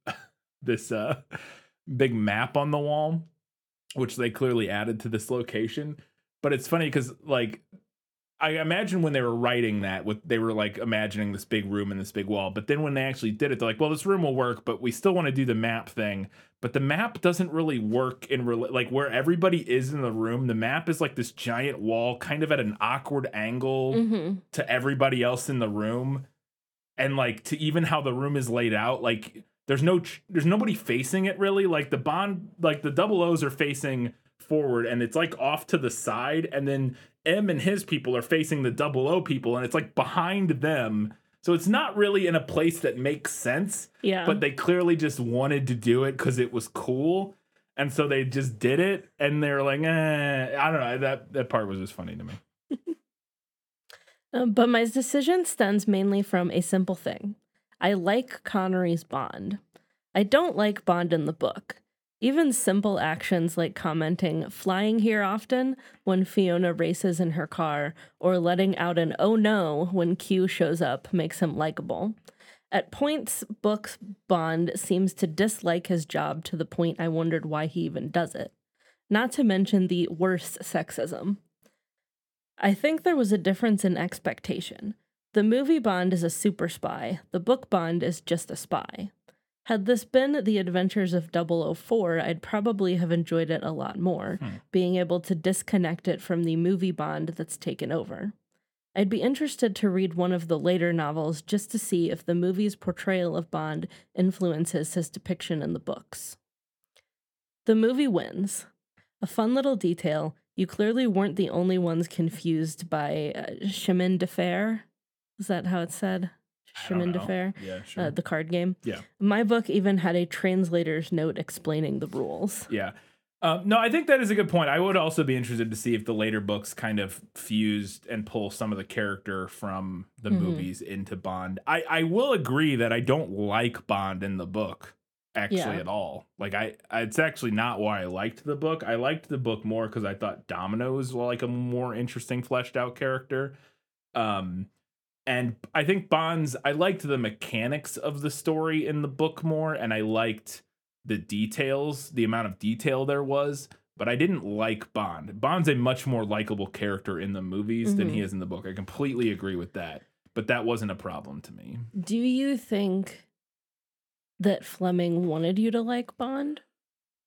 *laughs* this uh big map on the wall which they clearly added to this location. But it's funny cuz like I imagine when they were writing that, with they were like imagining this big room and this big wall. But then when they actually did it, they're like, "Well, this room will work, but we still want to do the map thing." But the map doesn't really work in rela- like where everybody is in the room. The map is like this giant wall, kind of at an awkward angle Mhm. to everybody else in the room, and like to even how the room is laid out. Like there's no tr- there's nobody facing it really. Like the bond, like the double O's are facing forward, and it's like off to the side, and then M and his people are facing the double O people, and it's like behind them. So it's not really in a place that makes sense, Yeah. but they clearly just wanted to do it because it was cool. And so they just did it, and they're like, eh. I don't know. That that part was just funny to me. Uh, *laughs* but my decision stems mainly from a simple thing. I like Connery's Bond. I don't like Bond in the book. Even simple actions like commenting, flying here often when Fiona races in her car, or letting out an oh no when Q shows up makes him likable. At points, Book's Bond seems to dislike his job to the point I wondered why he even does it. Not to mention the worst sexism. I think there was a difference in expectation. The movie Bond is a super spy, the book Bond is just a spy. Had this been The Adventures of 004, I'd probably have enjoyed it a lot more, Hmm. being able to disconnect it from the movie Bond that's taken over. I'd be interested to read one of the later novels just to see if the movie's portrayal of Bond influences his depiction in the books. The movie wins. A fun little detail you clearly weren't the only ones confused by uh, Chemin de Fer. Is that how it's said? I Chemin de. Fer? Yeah, sure. Uh, the card game. Yeah. My book even had a translator's note explaining the rules. Yeah. Um, no, I think that is a good point. I would also be interested to see if the later books kind of fused and pull some of the character from the Mhm. movies into Bond. I, I will agree that I don't like Bond in the book actually Yeah. at all. Like I, it's actually not why I liked the book. I liked the book more because I thought Domino was like a more interesting fleshed out character. Um, and I think Bond's I liked the mechanics of the story in the book more, and I liked the details, the amount of detail there was, but I didn't like Bond. Bond's a much more likable character in the movies than he Mhm. is in the book. I completely agree with that. But that wasn't a problem to me. Do you think that Fleming wanted you to like Bond?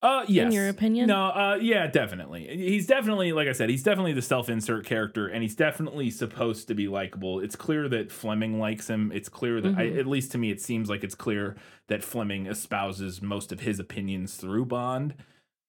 Uh yes. your opinion? No, uh yeah, definitely. He's definitely like I said, he's definitely the self-insert character and he's definitely supposed to be likable. It's clear that Fleming likes him. It's clear that I, Mhm. at least to me it seems like it's clear that Fleming espouses most of his opinions through Bond.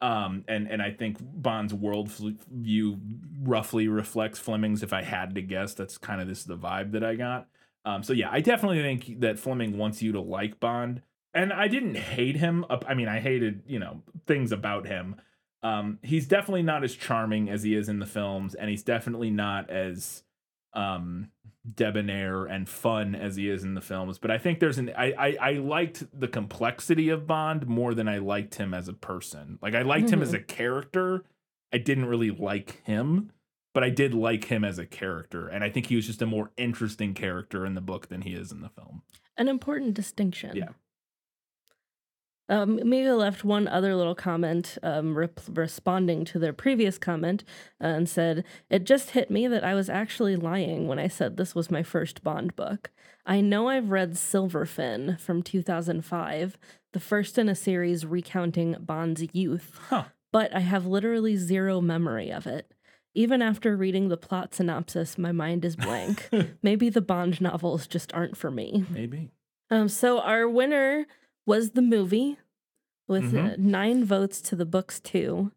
Um and and I think Bond's world view roughly reflects Fleming's if I had to guess. That's kind of this the vibe that I got. Um so yeah, I definitely think that Fleming wants you to like Bond and I didn't hate him. I mean, I hated you know things about him. Um, he's definitely not as charming as he is in the films, and he's definitely not as um debonair and fun as he is in the films. But I think there's an I I, I liked the complexity of Bond more than I liked him as a person. Like I liked him as a character. I didn't really like him, but I did like him as a character, and I think he was just a more interesting character in the book than he is in the film. An important distinction. Yeah. Um, left one other little comment um, rep- responding to their previous comment uh, and said, It just hit me that I was actually lying when I said this was my first Bond book. I know I've read Silverfin from 2005, the first in a series recounting Bond's youth, Huh. but I have literally zero memory of it. Even after reading the plot synopsis, my mind is blank. *laughs* Maybe the Bond novels just aren't for me. Maybe. Um, so our winner was the movie with uh, Mhm. nine votes to the book's two.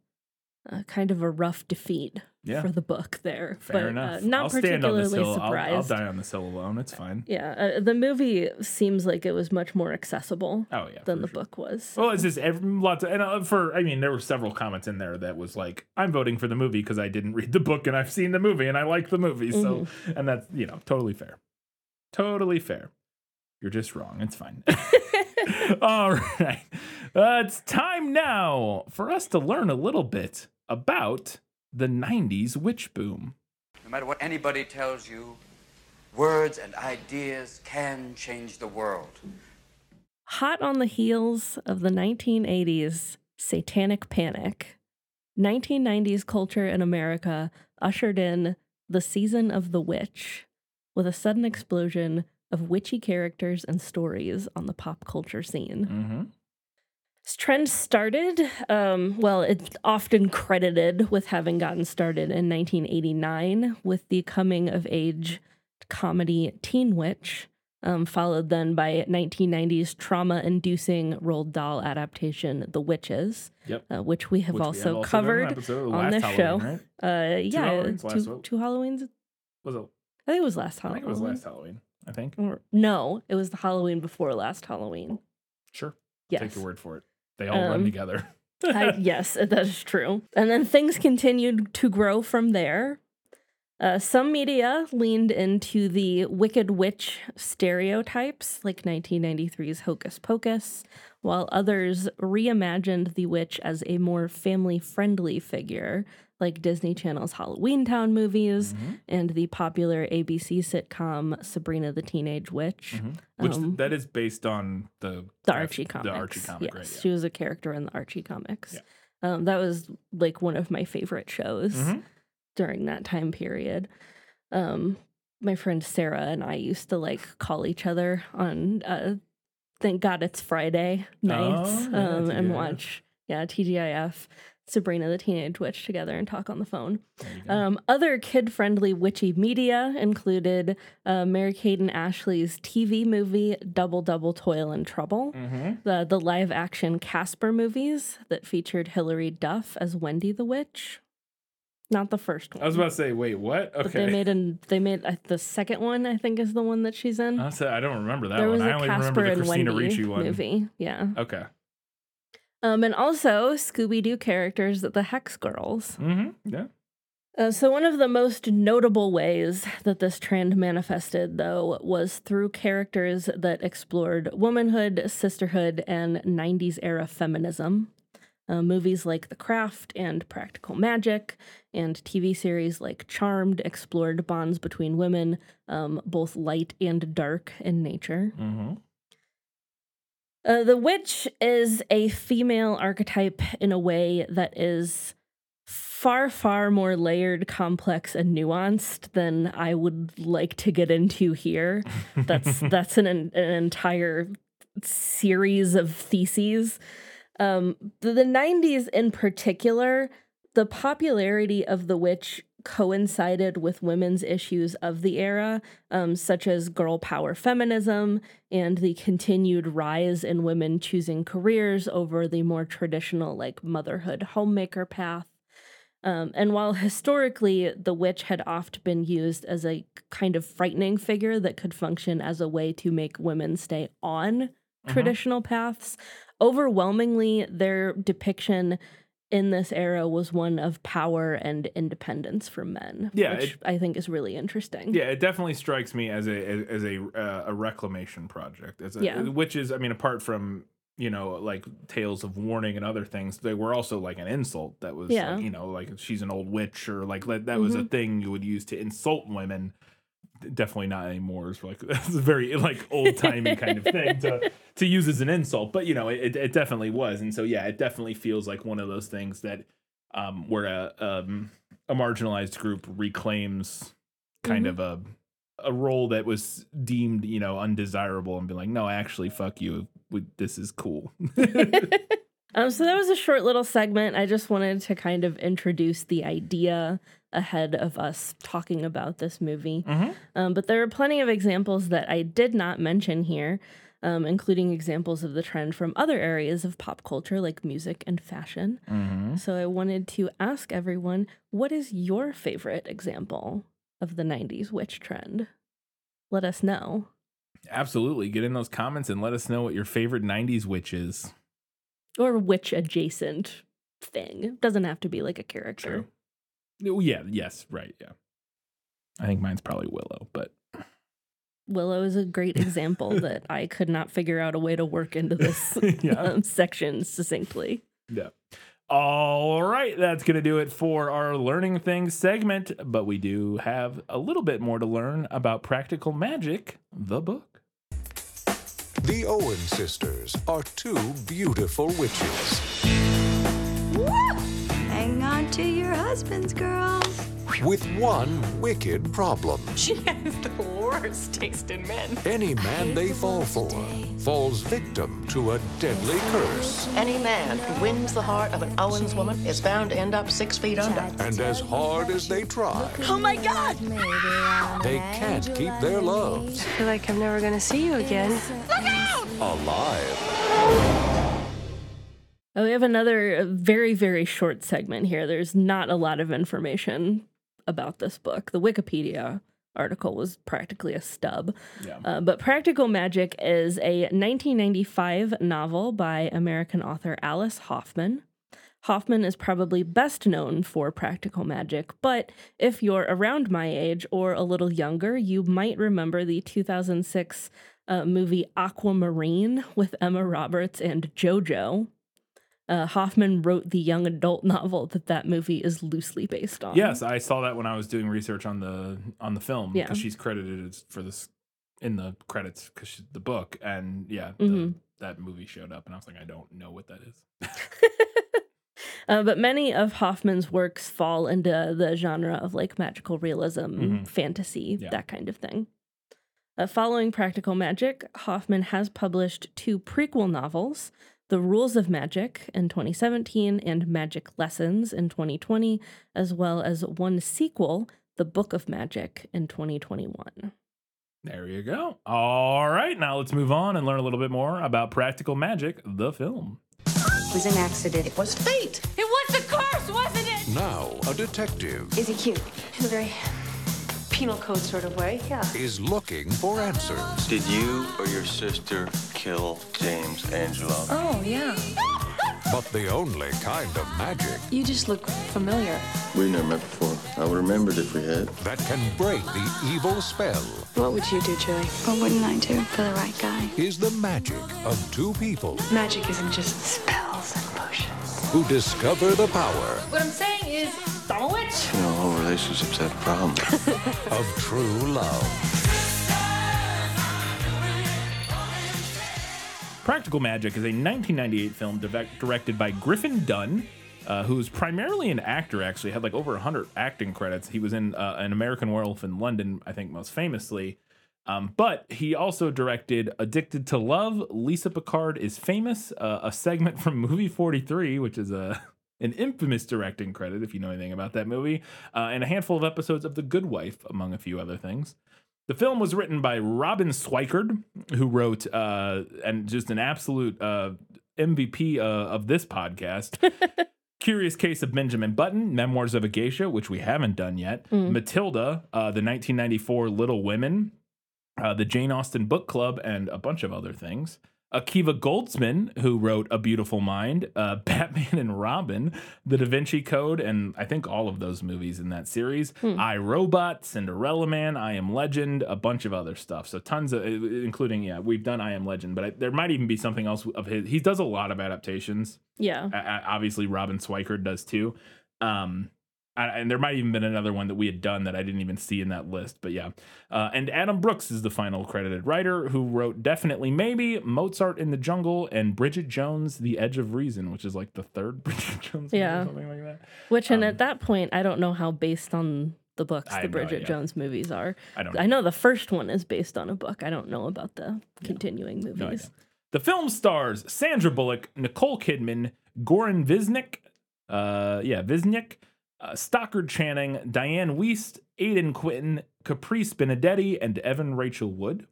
Uh, kind of a rough defeat Yeah. for the book there, Fair but enough. Uh, not I'll particularly hill. I'll, surprised. I'll die on this hill alone. It's fine. Yeah, uh, the movie seems like it was much more accessible Oh yeah. than the sure. book was. Well, it's just every, lots of, and uh, for I mean, there were several comments in there that was like, "I'm voting for the movie because I didn't read the book and I've seen the movie and I like the movie." So, and that's you know totally fair, totally fair. You're just wrong. It's fine. *laughs* *laughs* All right, uh, it's time now for us to learn a little bit about the '90s witch boom. No matter what anybody tells you, words and ideas can change the world. Hot on the heels of the 1980s satanic panic, 1990s culture in America ushered in the season of the witch with a sudden explosion of witchy characters and stories on the pop culture scene. Mm-hmm. This trend started, um, well, it's often credited with having gotten started in 1989 with the coming of age comedy Teen Witch, um, followed then by 1990s trauma inducing Roald Dahl adaptation The Witches, Yep. uh, which we have Which we also covered episode on last this show. Right? Uh, yeah, Halloweens, two, two Halloweens. Was it? I think it was last I Halloween. think it was last Halloween. I think. Or, no, it was the Halloween before last Halloween. Sure. Yes. Take your word for it. They all run Um, together. I, *laughs* yes, *laughs* that is true. And then things continued to grow from there. Uh, some media leaned into the Wicked Witch stereotypes, like 1993's Hocus Pocus, while others reimagined the witch as a more family friendly figure, like Disney Channel's Halloweentown movies Mhm. and the popular ABC sitcom Sabrina the Teenage Witch. Mhm. Which um, that is based on the the Archie comics. The Archie comic, yes, right? she was a character in the Archie comics. Yeah. Um, that was like one of my favorite shows Mhm. during that time period. Um, my friend Sarah and I used to like call each other on uh, thank God it's Friday nights Oh, yeah, um, and watch yeah TGIF Sabrina the Teenage Witch together and talk on the phone. There you go. Um, other kid friendly witchy media included uh, Mary Kate and Ashley's TV movie Double Double Toil and Trouble, Mhm. the, the live action Casper movies that featured Hilary Duff as Wendy the Witch. Not the first one. I was about to say, wait, what? But they made an they made uh, the second one. I think is the one that she's in. I said I don't remember that there one. was I a only Casper remember the and Christina Wendy Ricci one. movie. Yeah. Okay. Um, and also Scooby Doo characters, the Hex Girls. Mm-hmm. Yeah. Uh, so, one of the most notable ways that this trend manifested, though, was through characters that explored womanhood, sisterhood, and 90s era feminism. Uh, movies like The Craft and Practical Magic, and TV series like Charmed explored bonds between women, um, both light and dark in nature. Mm-hmm. Uh, the witch is a female archetype in a way that is far, far more layered, complex, and nuanced than I would like to get into here. That's *laughs* that's an an entire series of theses. Um, the, the 90s in particular, the popularity of the witch coincided with women's issues of the era, um, such as girl power feminism and the continued rise in women choosing careers over the more traditional, like motherhood homemaker path. Um, and while historically the witch had oft been used as a kind of frightening figure that could function as a way to make women stay on traditional paths, overwhelmingly their depiction in this era was one of power and independence for men. Yeah, which it- I think is really interesting. Yeah, it definitely strikes me as a as a uh, a reclamation project. A, Yeah. which is, I mean, apart from you know like tales of warning and other things, they were also like an insult that was, Yeah. like, you know, like she's an old witch or like that was a Mhm. thing you would use to insult women. Definitely not anymore. It's like *laughs* that's a very like old timey kind of thing to to use as an insult, but you know, it, it definitely was, and so yeah, it definitely feels like one of those things that um, where a um, a marginalized group reclaims kind of a a role that was deemed you know undesirable and be like, no, actually, fuck you. This is cool. *laughs* *laughs* Um, so that was a short little segment. I just wanted to kind of introduce the idea ahead of us talking about this movie. Um, but there are plenty of examples that I did not mention here, um, including examples of the trend from other areas of pop culture like music and fashion. So I wanted to ask everyone what is your favorite example of the 90s witch trend? Let us know. Absolutely, get in those comments and let us know what your favorite '90s witch is. Or witch adjacent thing. It doesn't have to be like a character. Oh, Yeah, yes, right, yeah. I think mine's probably Willow, but Willow is a great example *laughs* that I could not figure out a way to work into this *laughs* Yeah. um, section succinctly. yeah. All right, that's going to do it for our learning things segment, but we do have a little bit more to learn about Practical Magic, the book. The Owen sisters are two beautiful witches Hang on to your husbands, girls. with one wicked problem. *laughs* She has the worst taste in men. Any man they fall for falls victim to a deadly curse. Any man who wins the heart of an Owens woman is bound to end up six feet under. And as hard as they try, Oh my God! they can't keep their loves I feel like I'm never gonna see you again. Look out! Alive. Oh, we have another uh, very, very short segment here. There's not a lot of information about this book. The Wikipedia article was practically a stub. Yeah. Uh, but Practical Magic is a 1995 novel by American author Alice Hoffman. Hoffman is probably best known for Practical Magic, but if you're around my age or a little younger, you might remember the 2006 uh, movie Aquamarine with Emma Roberts and JoJo. Uh, Hoffman wrote the young adult *laughs* novel that that movie is loosely based on. Yes, I saw that when I was doing research on the on the film Yeah. because she's credited for this in the credits because the book and yeah, the, Mhm. that movie showed up and I was like, I don't know what that is. *laughs* Uh, but many of Hoffman's works fall into the genre of like magical realism, Mhm. fantasy, Yeah. that kind of thing. Uh, following Practical Magic, Hoffman has published two prequel novels The Rules of Magic in 2017 and Magic Lessons in 2020, as well as one sequel, The Book of Magic, in 2021. There you go. All right, now let's move on and learn a little bit more about Practical Magic, the film. It was an accident. It was fate. It was a curse, wasn't it? Now, a detective Is he cute? In a very penal code sort of way, yeah. is looking for answers. Did you or your sister kill James Angelo? Oh, yeah. But the only kind of magic You just look familiar. We never met before. I would remembered if we had. that can break the evil spell What would you do, Julie? What wouldn't I do for the right guy? is the magic of two people Magic isn't just spells and potions. who discover the power What I'm saying is, I'm a witch. You know, all relationships have problems. *laughs* of true love. Practical Magic is a 1998 film direct- directed by Griffin Dunne, uh, who is primarily an actor. Actually, had like over 100 acting credits. He was in uh, an American Werewolf in London, I think, most famously. Um, but he also directed Addicted to Love. Lisa Picard is famous, uh, a segment from Movie 43, which is a an infamous directing credit if you know anything about that movie, uh, and a handful of episodes of The Good Wife, among a few other things. The film was written by Robin Swicord, who wrote uh, and just an absolute uh, MVP uh, of this podcast. *laughs* Curious Case of Benjamin Button, Memoirs of a Geisha, which we haven't done yet. Matilda, uh, the 1994 Little Women, uh, the Jane Austen Book Club, and a bunch of other things. Akiva Goldsman, who wrote A Beautiful Mind, uh, *laughs* Batman and Robin, The Da Vinci Code, and I think all of those movies in that series. I Robot, Cinderella Man, I Am Legend, a bunch of other stuff. So tons of, including yeah, we've done I Am Legend, but I, there might even be something else of his. He does a lot of adaptations. Yeah. A- a- obviously, Robin Swicord does too. Um, I- and there might even been another one that we had done that I didn't even see in that list. But yeah, uh, and Adam Brooks is the final credited writer who wrote definitely maybe Mozart in the Jungle and Bridget Jones: The Edge of Reason, which is like the third *laughs* Bridget Jones movie Yeah. or something like that. Which, and at that point, I don't know how based on the books Um, I the have no Bridget. Jones movies are. I don't I know the first one is based on a book. I don't know about the continuing No movies. The film stars Sandra Bullock, Nicole Kidman, Goran Visnjic, uh, yeah, Visnjic, uh, Stockard Channing, Dianne Wiest, Aidan Quinton, Caprice Benedetti, and Evan Rachel Wood.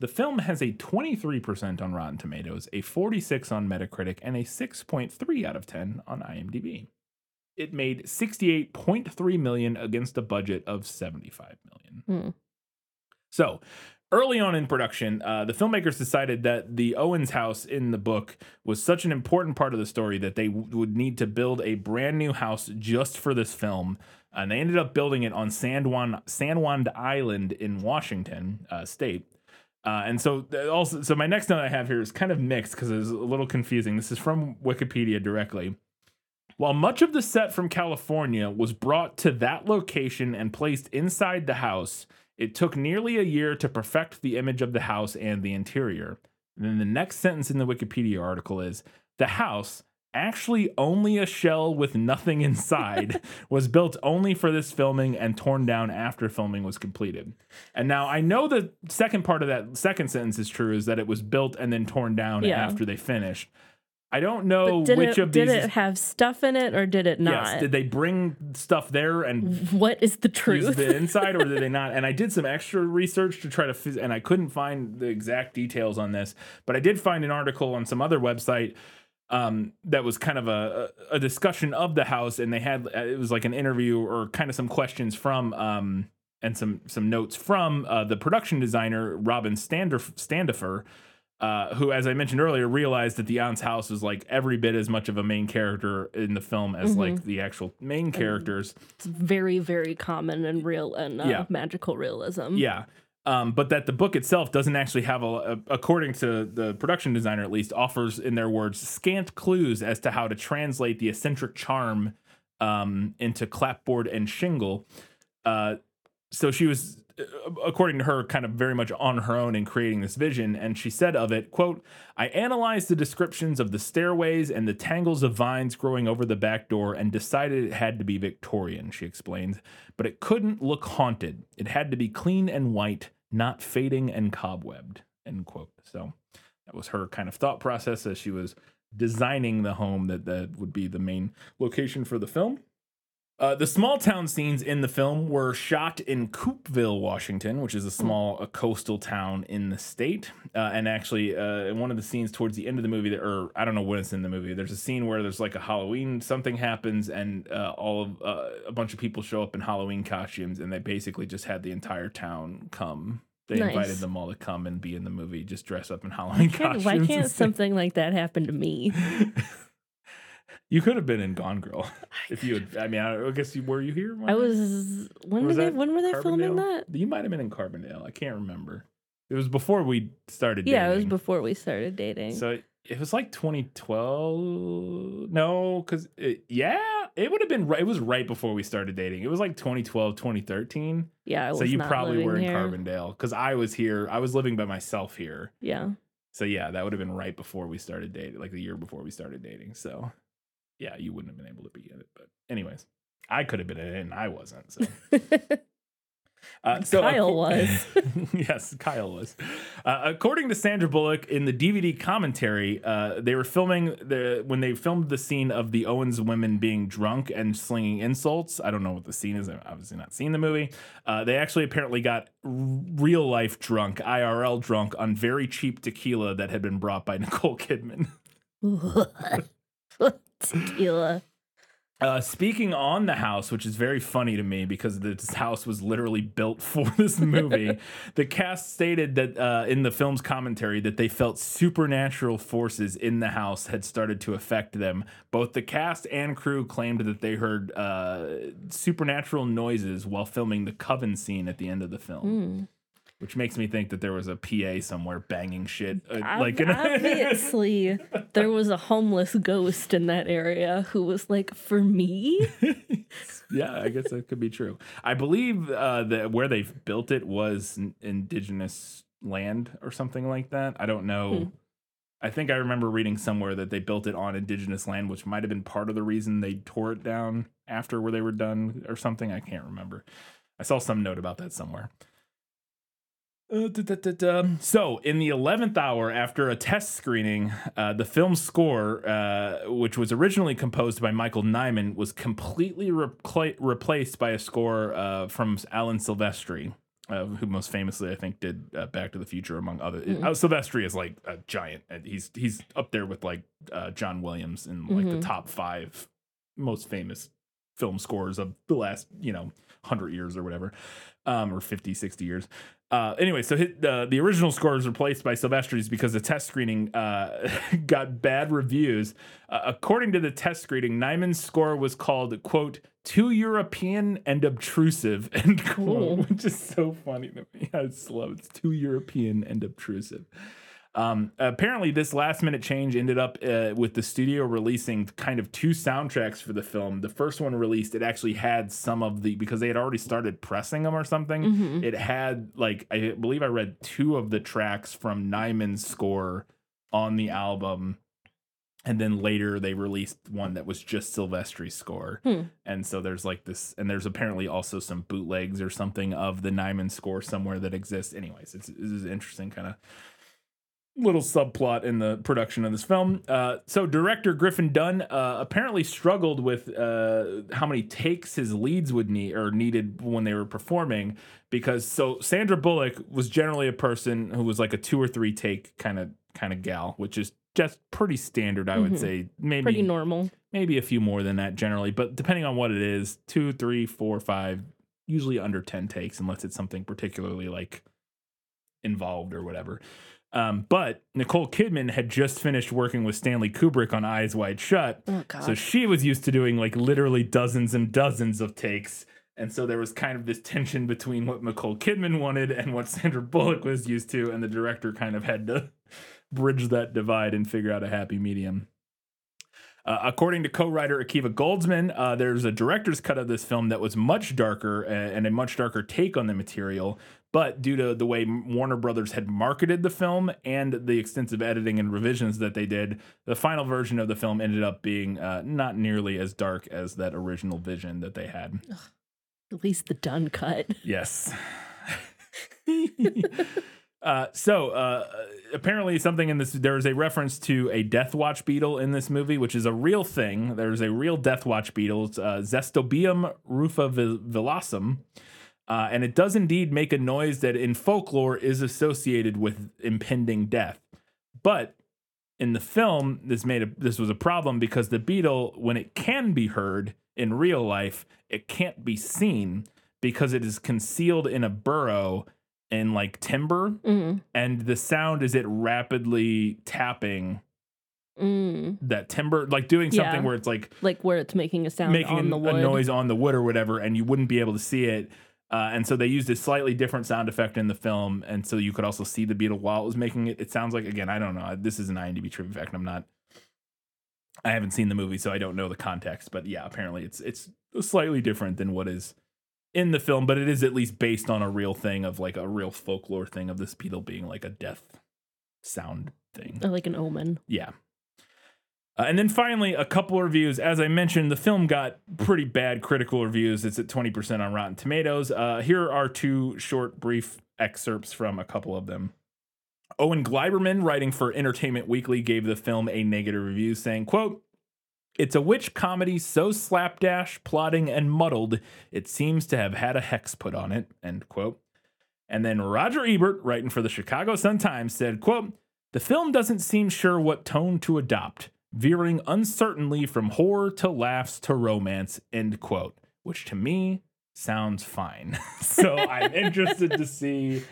The film has a 23% on Rotten Tomatoes, a 46 on Metacritic, and a 6.3 out of 10 on IMDb. It made 68.3 million against a budget of 75 million. Hmm. So, early on in production, uh, the filmmakers decided that the Owens house in the book was such an important part of the story that they w- would need to build a brand new house just for this film. And they ended up building it on San Juan, San Juan Island in Washington uh, State. Uh, and so also, so my next note I have here is kind of mixed because it's a little confusing. This is from Wikipedia directly. While much of the set from California was brought to that location and placed inside the house, it took nearly a year to perfect the image of the house and the interior. And then the next sentence in the Wikipedia article is the house, actually only a shell with nothing inside, *laughs* was built only for this filming and torn down after filming was completed. And now I know the second part of that second sentence is true is that it was built and then torn down Yeah. after they finished. I don't know which it, of these did it have stuff in it or did it not? Yes. Did they bring stuff there and what is the truth? the inside, or did they *laughs* not? And I did some extra research to try to, phys- and I couldn't find the exact details on this, but I did find an article on some other website um, that was kind of a, a discussion of the house, and they had it was like an interview or kind of some questions from um and some some notes from uh, the production designer Robin Stander Standefer. Uh, who, as I mentioned earlier, realized that the aunt's house was like every bit as much of a main character in the film as like the actual main characters. it's very, very common and real and uh, Yeah. magical realism. Yeah. Um, but that the book itself doesn't actually have a, a, according to the production designer at least, offers in their words scant clues as to how to translate the eccentric charm um, into clapboard and shingle. Uh, so she was, Uh, according to her, kind of very much on her own in creating this vision. And she said of it, quote, I analyzed the descriptions of the stairways and the tangles of vines growing over the back door and decided it had to be Victorian, she explained. But it couldn't look haunted. It had to be clean and white, not fading and cobwebbed, end quote. So that was her kind of thought process as she was designing the home that, that would be the main location for the film. Uh, the small town scenes in the film were shot in Coupeville, Washington, which is a small uh, coastal town in the state. Uh, and actually, uh, in one of the scenes towards the end of the movie, that, or I don't know when it's in the movie, there's a scene where there's like a Halloween something happens, and uh, all of uh, a bunch of people show up in Halloween costumes, and they basically just had the entire town come. They Nice. invited them all to come and be in the movie, just dress up in Halloween Can't- costumes. why can't something like that happen to me? *laughs* You could have been in Gone Girl *laughs* if you had. I mean, I I guess you were you here? I was when Was were they that when were they filming Carbondale? that? You might have been in Carbondale. I can't remember. It was before we started. Yeah, it was dating. before we started dating. So it, it was like 2012. No, because yeah, it would have been. right It was right before we started dating. It was like 2012, 2013. yeah, I was so you not probably living were in here. Carbondale because I was here. I was living by myself here. Yeah. So yeah, that would have been right before we started dating, like the year before we started dating. So yeah, you wouldn't have been able to be in it. But anyways, I could have been in it and I wasn't. So. *laughs* Uh, so Kyle was. *laughs* yes, Kyle was. Uh, according to Sandra Bullock in the DVD commentary, uh, they were filming the when they filmed the scene of the Owens women being drunk and slinging insults. I don't know what the scene is. I've obviously not seen the movie. Uh, they actually apparently got r- real life drunk, IRL drunk, on very cheap tequila that had been brought by *laughs* Nicole Kidman. Tequila. Uh, speaking on the house, which is very funny to me because this house was literally built *laughs* for this movie, *laughs* the cast stated that uh, in the film's commentary that they felt supernatural forces in the house had started to affect them. Both the cast and crew claimed that they heard uh, supernatural noises while filming the coven scene at the end of the film. Which makes me think that there was a PA somewhere banging shit. Uh, like obviously, *laughs* there was a homeless ghost in that area who was like, "For me." *laughs* yeah, I guess that could be true. I believe uh, that where they built it was indigenous land or something like that. I don't know. Hmm. I think I remember reading somewhere that they built it on indigenous land, which might have been part of the reason they tore it down after where they were done or something. I can't remember. I saw some note about that somewhere. Uh, da, da, da. So, in the 11th hour after a test screening, uh, the film's score, uh, which was originally composed by Michael Nyman, was completely repla- replaced by a score uh, from Alan Silvestri, uh, who most famously, I think, did uh, Back to the Future, among other. Mhm. Uh, Silvestri is like a giant. and He's he's up there with like uh, John Williams in like Mhm. the top five most famous film scores of the last you know 100 years or whatever um or 50 60 years uh anyway so hit, uh, the original score was replaced by Silvestri's because the test screening uh *laughs* got bad reviews uh, according to the test screening nyman's score was called quote too european and obtrusive *laughs* end quote Cool. which is so funny to me i just love it. it's too european and obtrusive um, apparently, this last minute change ended up uh, with the studio releasing kind of two soundtracks for the film. The first one released, it actually had some of the because they had already started pressing them or something. Mhm. It had like I believe I read two of the tracks from Nyman's score on the album. And then later they released one that was just Silvestri's score. Hmm. And so there's like this, and there's apparently also some bootlegs or something of the Nyman score somewhere that exists. Anyways, it's, this is interesting kind of little subplot in the production of this film. Uh, so director Griffin Dunne uh, apparently struggled with uh, how many takes his leads would need or needed when they were performing because so Sandra Bullock was generally a person who was like a two or three take kind of kind of gal, which is just pretty standard, I would Mhm. say. Maybe Pretty normal. maybe a few more than that generally, but depending on what it is, two, three, four, five, usually under 10 takes, unless it's something particularly like involved or whatever. Um, but Nicole Kidman had just finished working with Stanley Kubrick on Eyes Wide Shut. Oh So she was used to doing like literally dozens and dozens of takes. And so there was kind of this tension between what Nicole Kidman wanted and what *laughs* Sandra Bullock was used to. And the director kind of had to *laughs* bridge that divide and figure out a happy medium. Uh, according to co-writer Akiva Goldsman, uh, there's a director's cut of this film that was much darker and a much darker take on the material. But due to the way Warner Brothers had marketed the film and the extensive editing and revisions that they did, the final version of the film ended up being uh, not nearly as dark as that original vision that they had. At least the Dunne cut. *laughs* Yes. *laughs* uh, so uh, apparently, something in this there is a reference to a Death Watch beetle in this movie, which is a real thing. There's a real Death Watch beetle, it's, uh, Xestobium rufovillosum. Uh, and it does indeed make a noise that in folklore is associated with impending death. But in the film, this made a this was a problem because the beetle, when it can be heard in real life, it can't be seen because it is concealed in a burrow in like timber, Mm. and the sound is it rapidly tapping Mm. that timber, like doing something Yeah. where it's like Like where it's making a sound making on an- the a noise on the wood or whatever, and you wouldn't be able to see it. Uh, and so they used a slightly different sound effect in the film, and so you could also see the beetle while it was making it. It sounds like again, I don't know. This is an IMDb trivia fact. I'm not. I haven't seen the movie, so I don't know the context. But yeah, apparently it's it's slightly different than what is in the film, but it is at least based on a real thing of like a real folklore thing of this beetle being like a death sound thing. Like an omen. Yeah. Uh, and then finally, a couple of reviews. As I mentioned, the film got pretty bad critical reviews. It's at 20% on Rotten Tomatoes. Uh, here are two short, brief excerpts from a couple of them. Owen Gleiberman, writing for Entertainment Weekly, gave the film a negative review, saying, quote, it's a witch comedy so slapdash, plotting, and muddled, it seems to have had a hex put on it, end quote. And then Roger Ebert, writing for the Chicago Sun-Times, said, quote, the film doesn't seem sure what tone to adopt, veering uncertainly from horror to laughs to romance, end quote, which to me sounds fine. *laughs* so I'm interested to see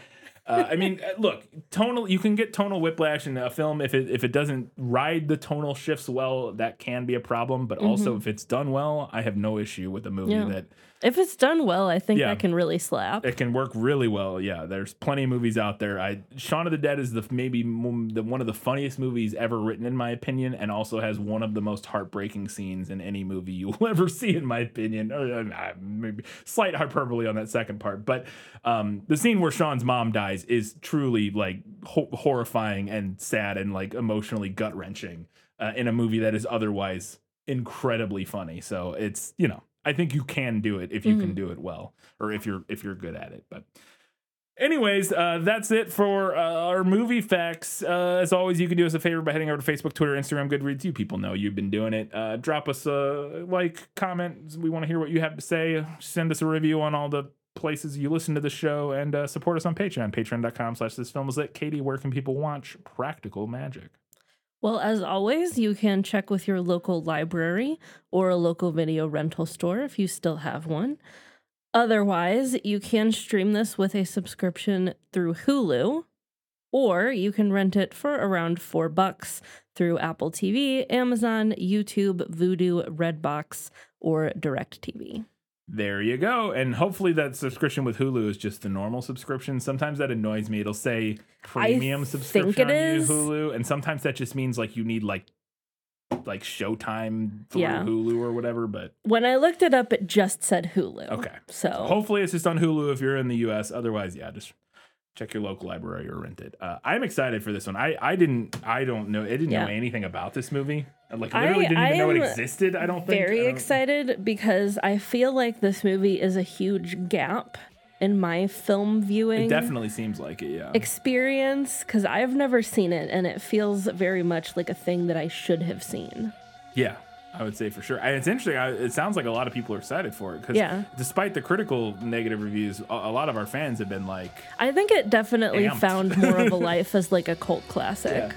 Uh, I mean, uh, look, tonal. You can get tonal whiplash in a film if it if it doesn't ride the tonal shifts well. That can be a problem. But also, Mhm. if it's done well, I have no issue with a movie Yeah. that If it's done well, I think Yeah. that can really slap. it can work really well. Yeah, there's plenty of movies out there. I Shaun of the Dead is the maybe the one of the funniest movies ever written, in my opinion, and also has one of the most heartbreaking scenes in any movie you will *laughs* ever see, in my opinion. Uh, uh, maybe slight hyperbole on that second part, but um, the scene where Sean's mom dies is truly like ho- horrifying and sad and like emotionally gut wrenching uh, in a movie that is otherwise incredibly funny. So it's you know I think you can do it if you can Mhm. do it well or if you're if you're good at it. But anyways, uh, that's it for uh, our movie facts. Uh, as always, you can do us a favor by heading over to Facebook, Twitter, Instagram, Goodreads. You people know you've been doing it. Uh, drop us a like, comment. We want to hear what you have to say. Send us a review on all the places you listen to the show and uh, support us on Patreon. Patreon.com slash this film is lit. Katie, where can people watch Practical Magic? Well, as always, you can check with your local library or a local video rental store if you still have one. Otherwise, you can stream this with a subscription through Hulu, or you can rent it for around four bucks through Apple TV, Amazon, YouTube, Vudu, Redbox, or DirecTV. There you go. And hopefully that subscription with Hulu is just the normal subscription. Sometimes that annoys me. It'll say premium think subscription it is. Hulu, and sometimes that just means like you need like like Showtime through Yeah. Hulu or whatever. But When I looked it up, it just said Hulu. okay, So hopefully it's just on Hulu if you're in the U.S. Otherwise, yeah, just check your local library or rent it. Uh, I'm excited for this one. I I didn't I don't know I didn't know anything about this movie. I, Like literally I- didn't even I know it existed. I don't think. very I don't- excited because I feel like this movie is a huge gap in my film viewing It definitely seems like it. Yeah. experience because I've never seen it and it feels very much like a thing that I should have seen. Yeah, I would say for sure. And it's interesting. I, it sounds like a lot of people are excited for it because, Yeah. despite the critical negative reviews, a, a lot of our fans have been like, I think it definitely Amped. found more of a *laughs* life as like a cult classic Yeah.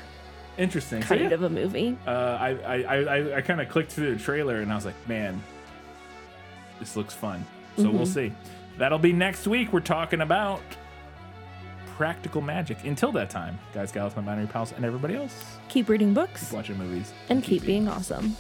interesting. So, kind yeah, of a movie. uh, I I, I, I, kind of clicked through the trailer and I was like, man, this looks fun. So we'll Mhm. see. That'll be next week. We're talking about practical magic. Until that time, guys, gals, my binary pals, and everybody else, Keep reading books keep watching movies and keep being awesome.